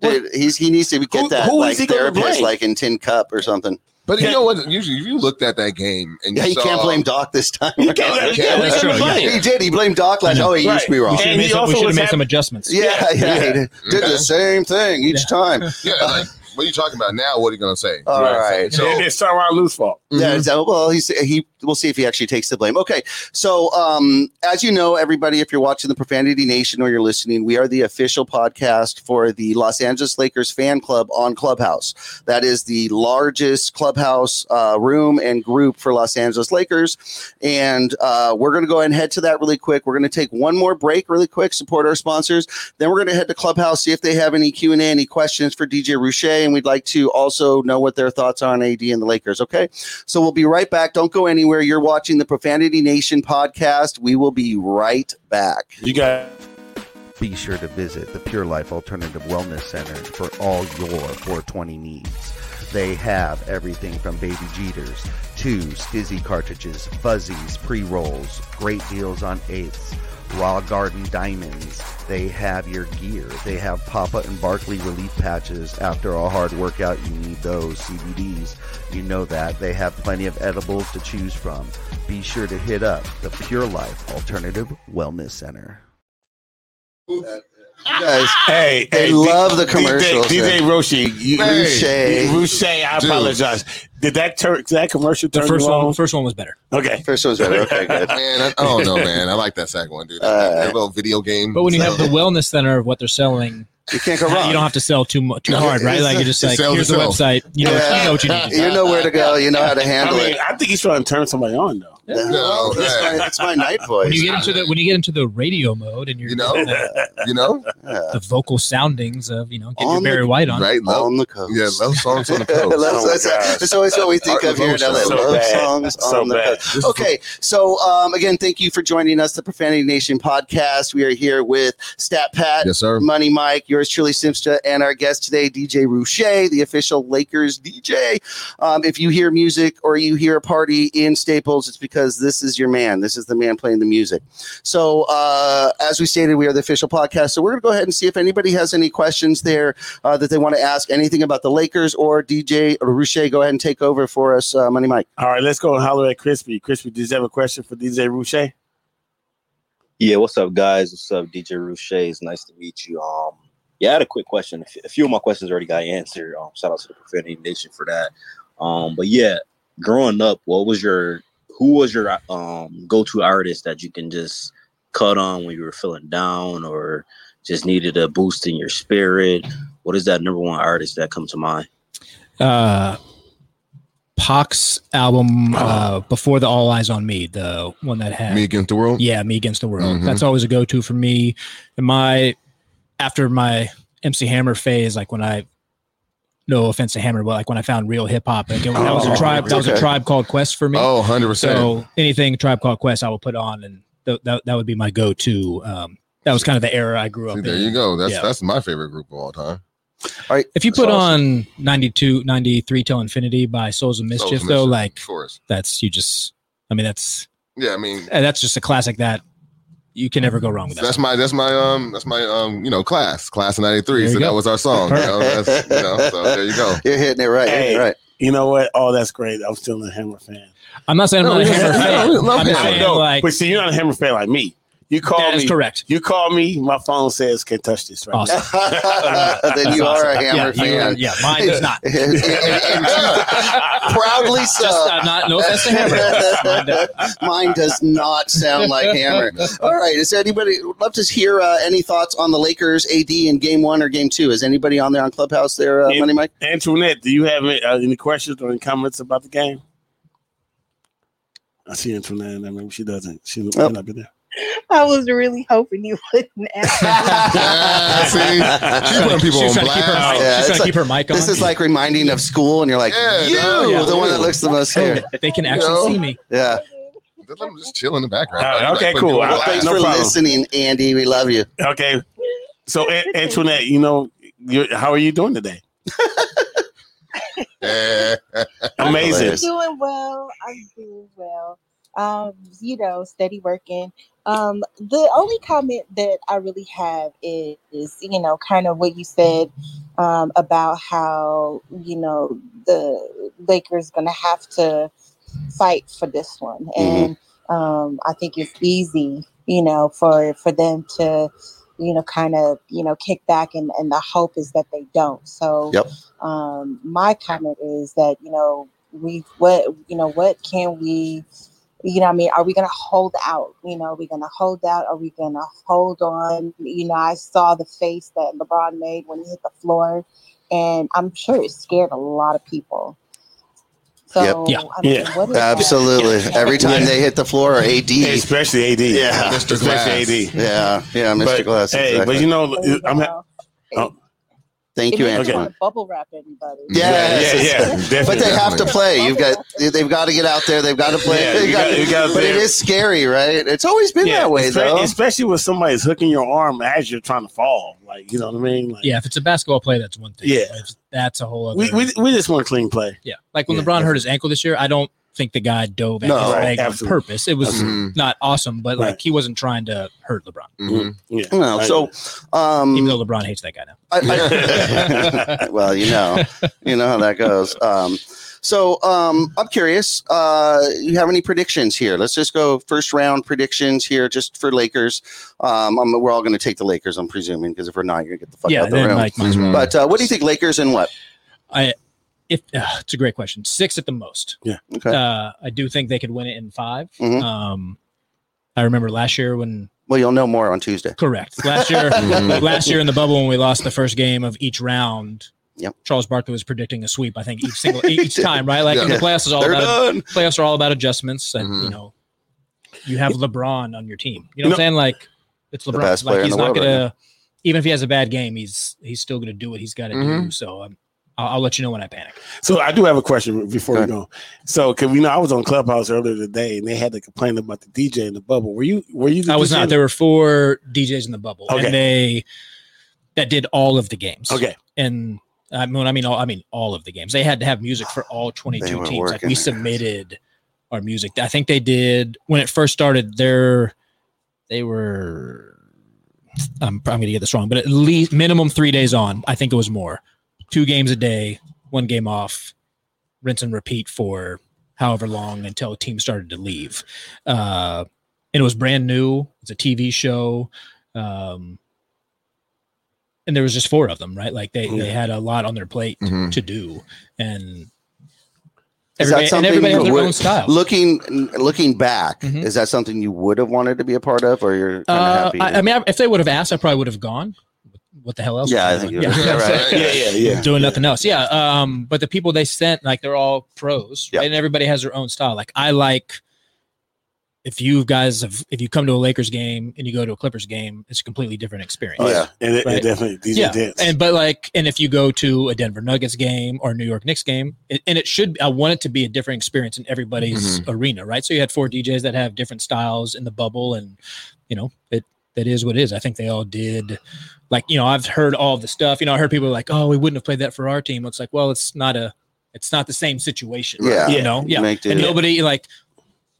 Dude, he's he needs to get
Who-
that
who
like
is
therapist like in Tin Cup or something.
But you know what? Usually, if you looked at that game and you
Yeah, he
saw,
can't blame Doc this time.
You can't-
around.
yeah,
that's true, yeah.
He did. He blamed Doc last.
I.
Oh, he
Right.
used to be wrong.
We should have
And he
some, we
also
should have made
hap-
some adjustments.
Yeah, yeah,
Yeah.
he did, did
Okay.
the same thing each time.
Yeah, like what are you talking about now? What are you gonna say?
All right.
So <laughs>
it's Tyronn Lue's fault.
Yeah, so, well, he's he. We'll see if he actually takes the blame. Okay, so um, as you know, everybody, if you're watching the Profanity Nation or you're listening, we are the official podcast for the Los Angeles Lakers fan club on Clubhouse. That is the largest clubhouse uh, room and group for Los Angeles Lakers, and uh, we're going to go ahead and head to that really quick. We're going to take one more break really quick, support our sponsors. Then we're going to head to Clubhouse, see if they have any Q and A, any questions for DJ Roueche, and we'd like to also know what their thoughts are on AD and the Lakers. Okay. So we'll be right back. Don't go anywhere. You're watching the Profanity Nation podcast. We will be right back.
You got
Be sure to visit the Pure Life Alternative Wellness Center for all your 420 needs. They have everything from baby Jeeters to STIIIZY cartridges, fuzzies, pre rolls, great deals on eighths, raw garden diamonds. They have your gear. They have Papa and Barkley relief patches. After a hard workout, you need those CBDs. You know that. They have plenty of edibles to choose from. Be sure to hit up the Pure Life Alternative Wellness Center.
Guys,
Hey,
they
hey,
love the
DJ,
commercials.
DJ
man.
Roshi, you,
Hey.
Roueche, I
Dude.
apologize. Did that tur- that commercial
The
turn
first
you
one,
on?
first one was better.
Okay.
First one was better. Okay, good. <laughs>
Man, I, I don't know, man. I like that second one, dude. That,
Uh,
that little video game.
But when you have the wellness center of what they're selling,
You can't go wrong.
you don't have to sell too mu- too hard, right? Like you just like here's the website. You know,
Yeah.
you know what you need. to.
You know where to go. You know how to
I
handle
mean,
it.
I think he's trying to turn somebody on though.
No,
that's, my, that's my night voice.
When you get into the when you get into the radio mode and you're
You know?
the,
you know,
Yeah.
the vocal soundings of you know get your
On the-
Barry White on.
right? Love,
on the coast.
yeah, love songs on the <laughs> coast.
Love-
Oh
that's, that's always what we think
Art
of here in LA.
devotion.
So
Love
bad.
songs
So
on the coast. Okay, so um, again, thank you for joining us, the Profanity Nation podcast. We are here with Stat Pat,
Yes, sir.
Money Mike, yours truly, Simsta, and our guest today, DJ Roueche, the official Lakers DJ. Um, if you hear music or you hear a party in Staples, it's because this is your man. This is the man playing the music. So, uh, as we stated, we are the official podcast. So, we're going to go ahead and see if anybody has any questions there uh, that they want to ask, anything about the Lakers or DJ Roueche. Go ahead and take over for us, uh, Money Mike.
All right, let's go and holler at Crispy. Crispy, did you have a question for DJ Roueche?
Yeah, what's up, guys? What's up, DJ Roueche? It's nice to meet you. Um, yeah, I had a quick question. A few- A few of my questions already got answered. Um, shout out to the Profanity Nation for that. Um, but yeah, growing up, what was your who was your um go-to artist that you can just cut on when you were feeling down or just needed a boost in your spirit? What is that number one artist that come to mind?
Uh, Pac's album uh, before the All Eyes on Me, the one that had
Me against the world.
Yeah, Me Against the World.
Mhm.
That's always a go to for me. And my after my MC Hammer phase, like when I no offense to Hammer, but like when I found real hip hop, like, that was a
Oh,
tribe. That was a tribe called Quest for me.
Oh, 100 percent.
So anything Tribe Called Quest, I will put on, and th- that that would be my go to. Um, that was kind of the era I grew up
See,
in.
there you go. That's
Yeah.
that's my favorite group of all time.
All right.
If you put
So-
on 92, 93 till infinity by Souls of Mischief,
Souls of
though, like
of course.
that's you just. I mean, that's
Yeah, I mean,
uh, that's just a classic that you can never go wrong with. That
that's my that's my um that's my um you know class class of '93. So
you
that was our song. You know, that's, you know, <laughs> so there you go.
You're hitting it right. You're hitting
Hey.
it right.
You know what? Oh, that's great. I'm still a Hammer fan.
I'm not saying I'm not a Hammer fan.
we love
I'm
Hammer.
saying
no,
like
but see, you're not a Hammer fan like me. You call
that
me.
is correct.
You call me. My phone says can't touch this right
Awesome. <laughs>
then you are a Hammer
yeah, you
fan.
yeah, mine is not. <laughs> <laughs>
Proudly so.
Just, uh, not no offense to Hammer. Mine does.
Not sound like Hammer. All right. Is there anybody would love to hear uh, any thoughts on the Lakers AD in game one or game two? Is anybody on there on Clubhouse there, uh, Money Mike?
Antoinette, do you have any, uh, any questions or any comments about the game? I see Antoinette. and Maybe she doesn't. She might
Oh.
not be there.
I was really hoping you <laughs> wouldn't ask.
Yeah, <laughs> see, she's putting people
She's
on
trying her,
blast.
Yeah,
she's
it's
trying to keep her mic on.
This is like reminding of school, and you're like,
Yeah,
you,
no, yeah.
the one that looks the most scared.
they can actually
know?
see me.
Yeah.
Let them just chill in the background.
Uh, okay,
putting
cool.
people on
Well.
Thanks
no
for
problem.
listening, Andy. We love you.
Okay. So, <laughs> An- Antoinette, you know, you how are you doing today? Amazing.
I'm doing well. I'm doing well. Um, you know, steady working. Um, the only comment that I really have is, is you know, kind of what you said um, about how you know the Lakers gonna have to fight for this one, and um, I think it's easy, you know, for for them to you know kind of you know kick back, and and the hope is that they don't. So
Yep.
um, my comment is that you know we what you know what can we you know what i mean are we going to hold out you know are we going to hold out are we going to hold on you know i saw the face that lebron made when he hit the floor and i'm sure it scared a lot of people so
Yeah.
I mean,
Yeah.
what is that?
Absolutely. <laughs> Every time
Yeah.
they hit the floor, or AD.
Especially AD.
Yeah.
Mr. Glass.
Especially AD.
Yeah, yeah, Mr.
But,
Glass.
Hey,
exactly.
but you know, I'm ha- oh.
Thank
It
you,
means
Okay.
Antoine.
want to bubble wrap everybody
Yes.
yeah, yeah, definitely.
But they have to play. You've got they've got to get out there. They've got to play.
Yeah, <laughs>
They
you
got-
got- you got
but it is scary, right? It's always been
Yeah,
that way,
espe-
though.
Especially when somebody's hooking your arm as you're trying to fall. Like, you know what I mean? Like,
Yeah, if it's a basketball play, that's one thing.
Yeah.
If that's a whole other.
we, we, we just want clean play.
yeah, like when
Yeah,
LeBron hurt his ankle this year, I don't think the guy dove at
No,
his
right,
leg on purpose. It was not awesome, but like
Right.
he wasn't trying to hurt LeBron,
Mhm.
Yeah.
no, so um,
even though LeBron hates that guy now.
I, I, <laughs> well, you know, you know how that goes. Um, So um, I'm curious. Uh, you have any predictions here? Let's just go first round predictions here, just for Lakers. Um, I'm, we're all going to take the Lakers, I'm presuming, because if we're not, you're going to get the fuck
Yeah,
out of
the
room.
like, might as well.
But uh, what do you think, Lakers and what?
I if uh, <sighs> it's a great question. Six at the most.
Yeah.
Okay.
Uh, I do think they could win it in 5
Mhm.
Um, I remember last year when
Well, you'll know more on Tuesday.
correct last year <laughs>
Mhm.
last year in the bubble when we lost the first game of each round.
Yep.
Charles Barkley was predicting a sweep. I think each single each <laughs> time, right? Like
Yeah.
the playoffs is all
They're
about
done.
playoffs are all about adjustments, and
Mhm.
you know, you have LeBron on your team. You know what
No.
I'm saying? Like it's
The
LeBron.
best player
like
in
he's
the
not
world
gonna, even if he has a bad game, he's he's still gonna do what he's got to do.
Mhm.
So um, I'll, I'll let you know when I panic.
So I do have a question before we go. So, cause we know I was on Clubhouse earlier today, and they had to complain about the DJ in the bubble. Were you? Were you? The
I was
DJ?
not. There were four DJs in the bubble,
Okay.
and they that did all of the games.
Okay.
and I mean, I mean, all, I mean, all of the games. They had to have music for all twenty-two teams. Like we
there.
submitted our music. I think they did when it first started. Their they were. I'm, I'm going to get this wrong, but at least minimum three days on. I think it was more. Two games a day, one game off, rinse and repeat for however long until a team started to leave. Uh, and it was brand new. It's a TV show. Um, and there was just four of them, right? Like they, they had a lot on their plate
Mhm.
to do. And
Is
everybody,
that something
and everybody has their
would-
own style.
Looking looking back,
Mhm.
is that something you would have wanted to be a part of, or you're kind of
Uh,
happy?
I, I mean, if they would have asked, I probably would have gone. What the hell else?
Yeah, I think
doing? <laughs>
yeah, right.
Yeah, yeah, yeah.
Doing nothing else. Yeah. Um, but the people they sent, like they're all pros,
Yeah.
right? And everybody has their own style. Like I like if you guys have if you come to a Lakers game and you go to a Clippers game, it's a completely different experience.
Oh, yeah, and it,
Right.
it definitely these
yeah,
dance.
and but like, and if you go to a Denver Nuggets game or New York Knicks game, it, and it should, I want it to be a different experience in everybody's
Mm-hmm.
arena, right? So you had four DJs that have different styles in the bubble, and you know, it that is what it is. I think they all did. Like, you know, I've heard all the stuff. You know, I heard people like, "Oh, we wouldn't have played that for our team." It's like, well, it's not a, it's not the same situation.
Yeah.
you know, yeah, and nobody like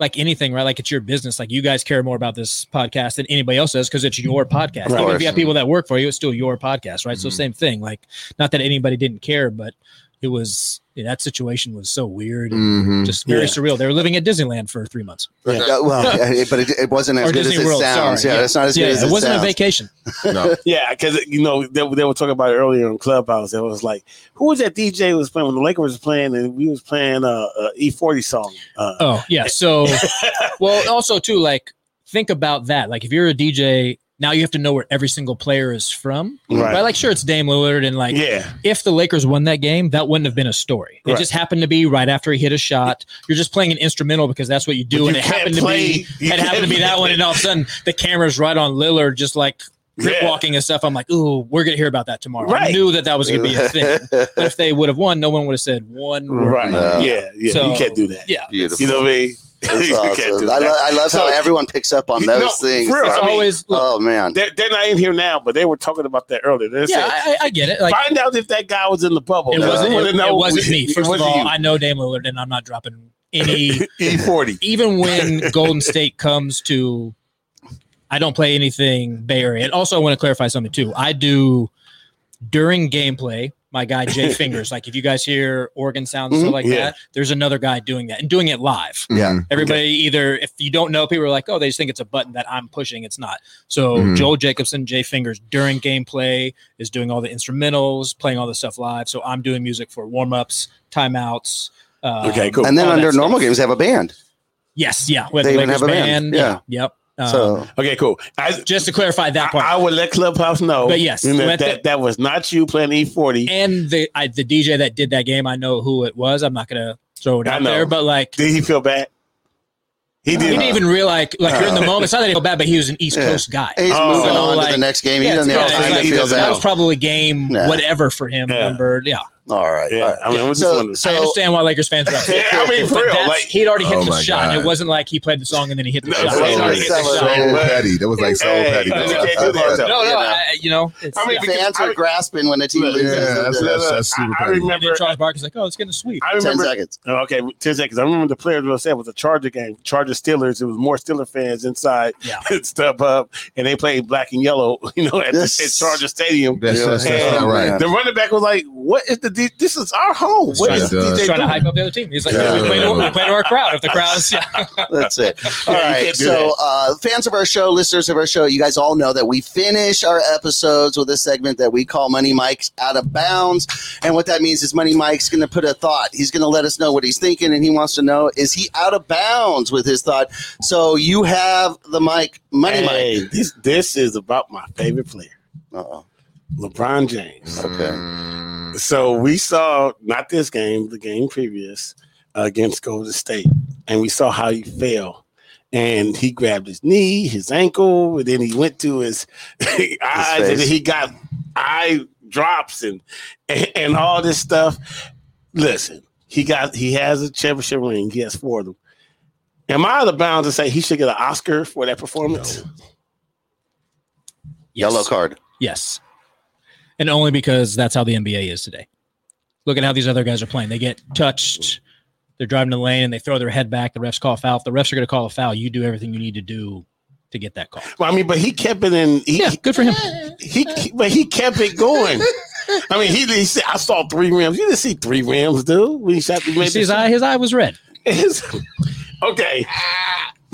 like anything, right? Like it's your business. Like you guys care more about this podcast than anybody else does because it's your podcast. Even if you have people that work for you, it's still your podcast, right? So
Mhm.
same thing. Like not that anybody didn't care, but it was yeah, that situation was so weird and
Mhm.
just very
Yeah.
surreal. They were living at Disneyland for three months.
Yeah.
Yeah, well, <laughs> yeah, but it, it wasn't as
Or
good
Disney
as it
World,
sounds.
sorry.
Yeah,
Yeah.
it's not as
yeah,
good as
it
it,
wasn't
sounds.
a vacation. <laughs>
No.
Yeah, because you know they, they were talking about it earlier on Clubhouse. It was like, who was that DJ who was playing when the Lakers was playing and we was playing a, a E40 song? Uh,
Oh yeah. So <laughs> well, also too, like think about that. Like if you're a DJ, now you have to know where every single player is from.
Right.
I like sure, it's Dame Lillard, and like
yeah,
if the Lakers won that game, that wouldn't have been a story. It
Right.
just happened to be right after he hit a shot. You're just playing an instrumental because that's what you do,
But
and
you
it happened
play-
to be
you
it happened to be that one, and all of a sudden the camera's right on Lillard, just like grip
Yeah.
walking and stuff. I'm like, ooh, we're gonna hear about that tomorrow. I knew that that was gonna be a thing. but if they would have won, no one would have said one word.
right.
No.
Yeah, yeah.
So-
you can't do that.
Yeah.
Beautiful.
You know what I mean? <laughs>
It's
You can't
awesome.
do
I, lo- I love how everyone picks up on those
no,
things.
for real,
It's
I mean,
always look,
oh man,
They're, they're not in here now, but they were talking about that earlier. They
yeah,
said,
I, I get it. Like
find out if that guy was in the bubble.
it
I
wasn't,
wanna
it,
know-
it wasn't me. First of
wasn't
all,
you.
I know Dame Lillard, and I'm not dropping any <laughs>
E40.
even <laughs> when Golden State comes to, I don't play anything Bay Area. And also, I want to clarify something too. I do during gameplay. My guy Jay <laughs> Fingers, like if you guys hear organ sounds and
Mhm.
stuff like
Yeah.
that, there's another guy doing that and doing it live.
Yeah.
Everybody either if you don't know, people are like, oh, they just think it's a button that I'm pushing. It's not. So
Mhm.
Joel Jacobson, Jay Fingers during gameplay is doing all the instrumentals, playing all the stuff live. So I'm doing music for warm ups, timeouts. Uh,
Okay, cool.
and then under normal
stuff.
games, they have a band.
Yes, yeah. We
They
the
even
Lakers
have a band, yeah.
Yep. Um,
So
Okay, cool. I,
just to clarify that part.
I, I would let Clubhouse know.
But yes,
and that,
let
that,
the-
that was not you playing E E40.
and the I, the DJ that did that game, I know who it was. I'm not gonna throw it
I
out
know.
there, but like
Did he feel bad? He
he
did.
didn't even realize like you're in the moment. It's not that he felt bad, but he was an East
Yeah.
Coast guy.
he's
Oh.
moving
So,
on to the next game.
Yeah, He
doesn't
yeah,
have
it's
time
like
to
he
feel
doesn't
That was probably game
Yeah.
whatever for him.
Yeah.
Number yeah.
All right.
Yeah,
all right.
I mean, I was just
so,
wondering.
so
I understand why Lakers fans are <laughs> upset.
Yeah, I mean, for real, like-
he'd already hit
Oh
the shot.
God.
It wasn't like he played the song and then he hit the
No,
shot.
so-
He'd already hit the
so-
shot.
So petty. That was like so
Hey,
petty.
you
bro.
can't.
No, no,
You know.
I, you know, it's,
I mean,
yeah.
because
fans
I-
are grasping when the team
Yeah,
loses.
Yeah, that's, that's, that's super
I, I
petty.
And
remember.
then Charles Barkley's like, oh, it's getting a sweep.
I
Ten
remember.
seconds.
Oh, okay, ten seconds. I remember the players will say it was a Charger game, Charger Steelers. It was more Steeler fans inside
Yeah. <laughs>
Step Up, and they played black and yellow. <laughs> You know, at,
Yes.
at Charger Stadium.
That's, that's, that's right.
The running back was like, "What is the D- this is our home. What
trying
is
to,
DJ
he's trying to hype up the other team. He's like,
Yeah.
we, play to, we play to our crowd. If the crowd's, yeah. <laughs>
That's it. <laughs> All
Yeah, you
right.
can't do
So, uh, fans of our show, listeners of our show, you guys all know that we finish our episodes with a segment that we call Money Mike's Out of Bounds. And what that means is Money Mike's going to put a thought. He's going to let us know what he's thinking, and he wants to know is he out of bounds with his thought? So, you have the mic, Money
Hey,
Mike.
this this is about my favorite player,
Uh-oh.
LeBron James.
Okay.
Mm,
So we saw not this game, the game previous uh, against Golden State, and we saw how he fell. And he grabbed his knee, his ankle, and then he went to his <laughs> eyes, and
face.
then he got eye drops and, and and all this stuff. Listen, he got he has a championship ring. He has four of them. Am I out of bounds to say he should get an Oscar for that performance?
Yellow card.
Yes. And only because that's how the NBA is today. Look at how these other guys are playing. They get touched, they're driving the lane, and they throw their head back. The refs call a foul. If the refs are going to call a foul, you do everything you need to do to get that call.
Well, I mean, but he kept it in. He,
Yeah, good for him.
He, he- but he kept it going. I mean, he, he said, "I saw three rims." You didn't see three rims, dude. When he shot the
his eye, his eye was red. <laughs>
okay,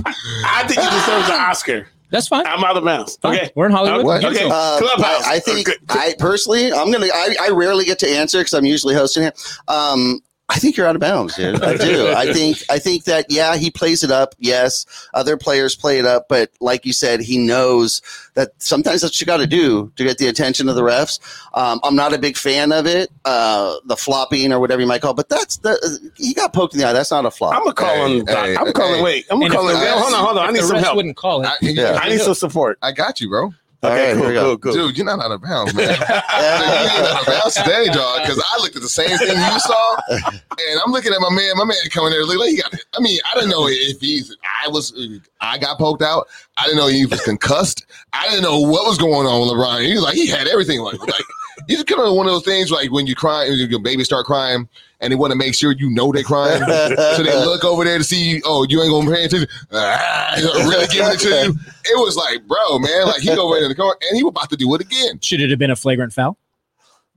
I think he deserves an Oscar.
That's fine.
I'm out of bounds.
Fine.
Okay,
We're in Hollywood.
Okay, okay.
Uh,
clubhouse.
I, I think
Okay.
I personally, I'm gonna. I, I rarely get to answer because I'm usually hosting here. Um, I think you're out of bounds, dude. I do. <laughs> I think. I think that yeah, he plays it up. Yes, other players play it up, but like you said, he knows that sometimes that's what you got to do to get the attention of the refs. Um, I'm not a big fan of it, uh, the flopping or whatever you might call. it, But that's the he got poked in the eye. That's not a flop.
I'm gonna call him.
Hey,
I'm
hey,
calling.
hey.
Wait, I'm
And
gonna call him. Hold on, hold on. I
if
need
the
some
refs
help.
wouldn't call it.
I,
Yeah.
I need some support.
I got you, bro.
All
Okay,
right,
cool,
here we go.
cool, cool.
Dude, you're not out of bounds, man. <laughs> you ain't out of bounds today, dog. Because I looked at the same thing you saw, and I'm looking at my man. My man coming there, look like he got. I mean, I didn't know if he's. I was. I got poked out. I didn't know he was concussed. I didn't know what was going on with LeBron. He was like, he had everything. Like, like he's kind of one of those things like when you cry, when your baby start crying, and they want to make sure you know they're crying, <laughs> so they look over there to see. Oh, you ain't gonna pay attention. Ah, <laughs> really giving it to you. It was like, bro, man, like he go right in the corner, and he was about to do it again.
Should it have been a flagrant foul?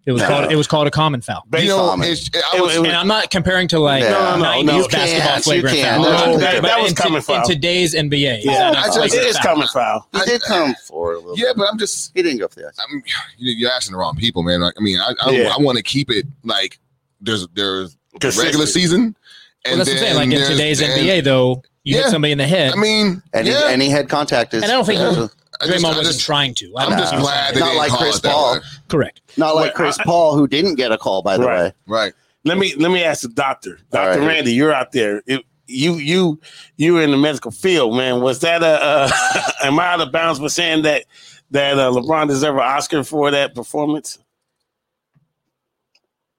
It was
No.
called. It was called a common foul.
You know,
common.
it's, I
It
was,
was-
And I'm not comparing to like
No, no,
no,
90s
no.
Basketball
can't,
flagrant
can't.
foul.
No,
that- that was
in,
common foul.
in today's NBA.
Yeah,
that a
I- it
flagrant
is
foul?
coming foul.
he did come for a little.
yeah,
bit.
but I'm just.
he didn't go for the ice.
I'm, you- you're asking the wrong people, man. Like, I mean, I I,
Yeah.
I want to keep it like there's there's
Consistent.
regular season,
Well, that's what I'm saying. Like in today's
and-
NBA, though, you
Yeah.
hit somebody in the head.
I mean,
And,
yeah,
he, and he had contact. Is,
And I don't think he-
I
Draymond
just,
wasn't
just,
trying to. I
I'm just
think he
glad they
Not
didn't
like
call
Chris
it that
Paul.
way.
Correct.
not like
Wait,
Chris
I-
Paul, who didn't get a call, by the
Right.
way.
Right.
Let me let me ask the doctor, Doctor
right.
Randy. You're out there. It- you you you were in the medical field, man. Was that a? Uh, <laughs> am I out of bounds for saying that that uh, LeBron deserved an Oscar for that performance?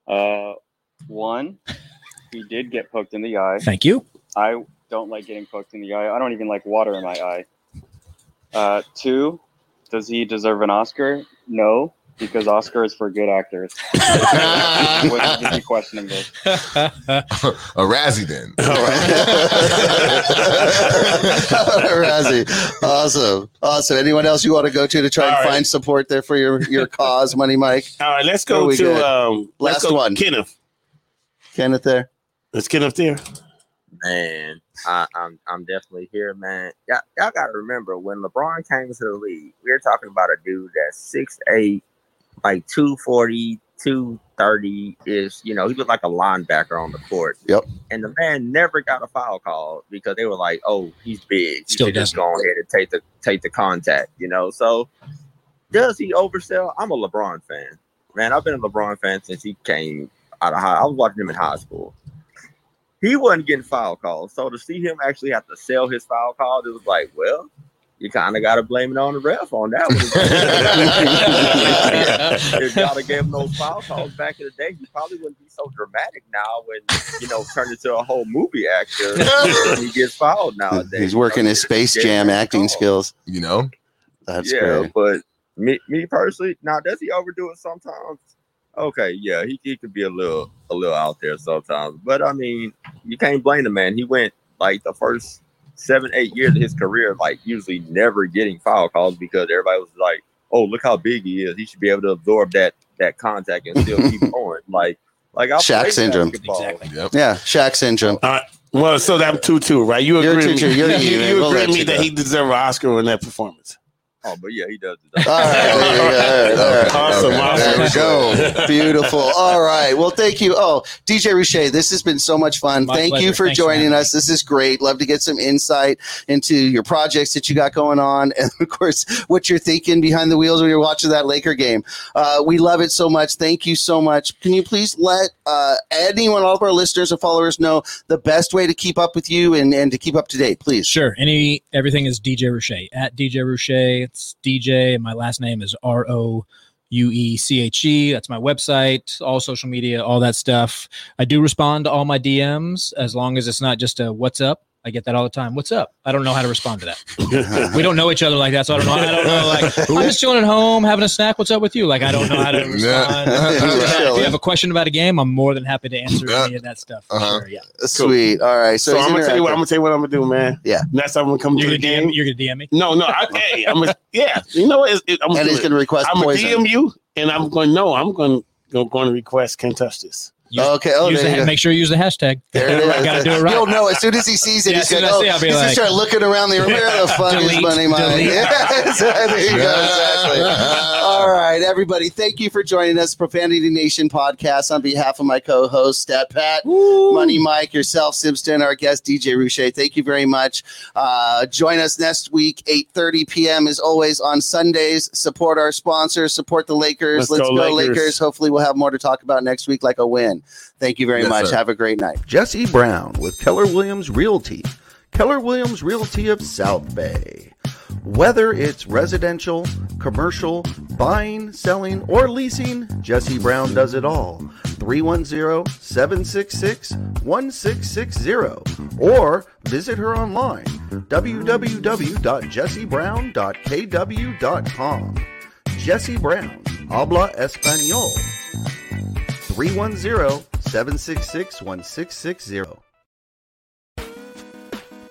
Uh, one, he did get poked in the eye.
Thank you.
I don't like getting poked in the eye. I don't even like water in my eye. Uh, two, does he deserve an Oscar? No, because Oscar is for good actors. Wouldn't even be questioning this.
A Razzie then. <laughs> <laughs>
A Razzie. Awesome. Awesome. Anyone else you want to go to to try and
All right.
find support there for your, your cause, Money Mike?
All right, let's go to
got?
um,
Last
go
one.
Kenneth.
Kenneth there?
Let's Kenneth there.
Man, I, I'm I'm definitely here, man. Y'all, y'all got to remember when LeBron came to the league, we were talking about a dude that's six eight, like 240, 230 ish. You know, he looked like a linebacker on the court.
Yep.
And the man never got a foul call because they were like, "Oh, he's big. He
Still
should just go ahead and take the take the contact." You know, so does he oversell? I'm a LeBron fan, man. I've been a LeBron fan since he came out of high. I was watching him in high school he wasn't getting foul calls. So to see him actually have to sell his foul calls, it was like, well, you kind of got to blame it on the ref on that one. <laughs> if y'all have gave him those foul calls back in the day, he probably wouldn't be so dramatic now when, you know, turned into a whole movie actor <laughs> he gets fouled nowadays.
He's working his Space Jam acting skills.
You know,
That's
yeah,
great.
but me, me personally, now does he overdo it sometimes? Okay, yeah, he, he could be a little a little out there sometimes, but I mean, you can't blame the man. He went like the first seven eight years of his career, like usually never getting foul calls because everybody was like, "Oh, look how big he is. He should be able to absorb that that contact and still keep <laughs> going." Like Like I
Shaq
played
syndrome.
basketball.
Yeah, Shaq syndrome.
All right. Well, so that two two, right? You agree? with me-
You're <laughs>
you, you agree with me that
go.
he deserved an Oscar in that performance.
Oh, but yeah, he does.
All right, there you go. All right, all right.
Awesome,
There we go. Beautiful. All right. Well, thank you. Oh, DJ Roueche, this has been so much fun.
My
thank you for
Thanks
joining
having
us. This is great. Love to get some insight into your projects that you got going on, and of course, what you're thinking behind the wheels when you're watching that Laker game. Uh, we love it so much. Thank you so much. Can you please let uh, anyone, all of our listeners and followers, know the best way to keep up with you and, and to keep up to date, please?
Sure. Any everything is DJ Roueche at DJ Roueche. It's DJ, and my last name is R O U E C H E. That's my website, all social media, all that stuff. I do respond to all my DMs as long as it's not just a "What's up." I get that all the time. What's up? I don't know how to respond to that. <laughs> we don't know each other like that, so I don't know. I don't know. Like <laughs> I'm just chilling at home, having a snack. What's up with you? Like I don't know how to <laughs> respond. if you have a question about a game, I'm more than happy to answer any of that stuff. for
Uh-huh.
Sure, yeah.
Sweet. All right. So,
So, I'm gonna tell you what I'm gonna tell you what I'm gonna do, man.
Yeah.
Next time I'm gonna come
You're
to the
gonna
game.
DM, you're gonna DM me.
No, no. I, hey, I'm gonna, yeah. You know what? It's- it- I'm
And
do
he's gonna request
I'm
poison.
gonna DM you, and I'm going. No, I'm going to going to request. Can't touch this.
Oh, okay. Oh,
Use the, make sure you use the hashtag.
There it <laughs> is.
Gotta do it right.
He'll know as soon as he sees it.
Yeah,
he's going,
I
oh,
see it, I'll be
he's gonna
like-
start looking around the <laughs> room. Where the fuck is Money
delete. <laughs>
Yeah, there you go. Exactly. All right, everybody. Thank you for joining us, Profanity Nation podcast. On behalf of my co-host, Stat Pat, Money Mike, yourself, Simpson, our guest DJ Roueche. Thank you very much. Uh, join us next week, 8:30 p.m. as always on Sundays. Support our sponsors. Support the Lakers.
Let's
Let's,
go,
go,
Lakers.
Lakers. Hopefully, we'll have more to talk about next week, like a win. Thank you very
Yes,
much.
sir.
Have a great night.
Jesse Brown with Keller Williams Realty. Keller Williams Realty of South Bay. Whether it's residential, commercial, buying, selling, or leasing, Jesse Brown does it all. 310 766 1660 or visit her online www.jessebrown.kw.com. Jesse Brown, habla español. 310 766 1660.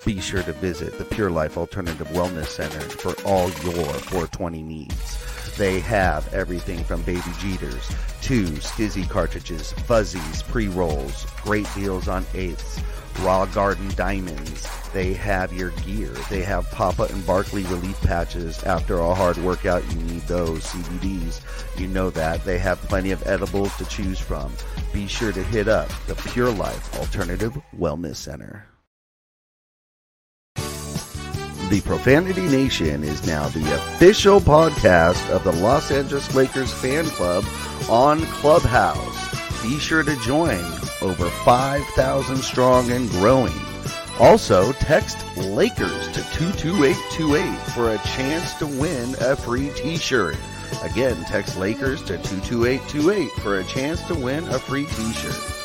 Be sure to visit the Pure Life Alternative Wellness Center for all your 420 needs. They have everything from baby Jeeters to STIIIZY cartridges, fuzzies, pre rolls, great deals on eighths, raw garden diamonds. They have your gear. They have Papa and Barkley relief patches. After a hard workout, you need those CBDs. You know that. They have plenty of edibles to choose from. Be sure to hit up the Pure Life Alternative Wellness Center. The Profanity Nation is now the official podcast of the Los Angeles Lakers fan club on Clubhouse. Be sure to join over 5,000 strong and growing. Also, text Lakers to 22828 for a chance to win a free t shirt. Again, text Lakers to 22828 for a chance to win a free t shirt.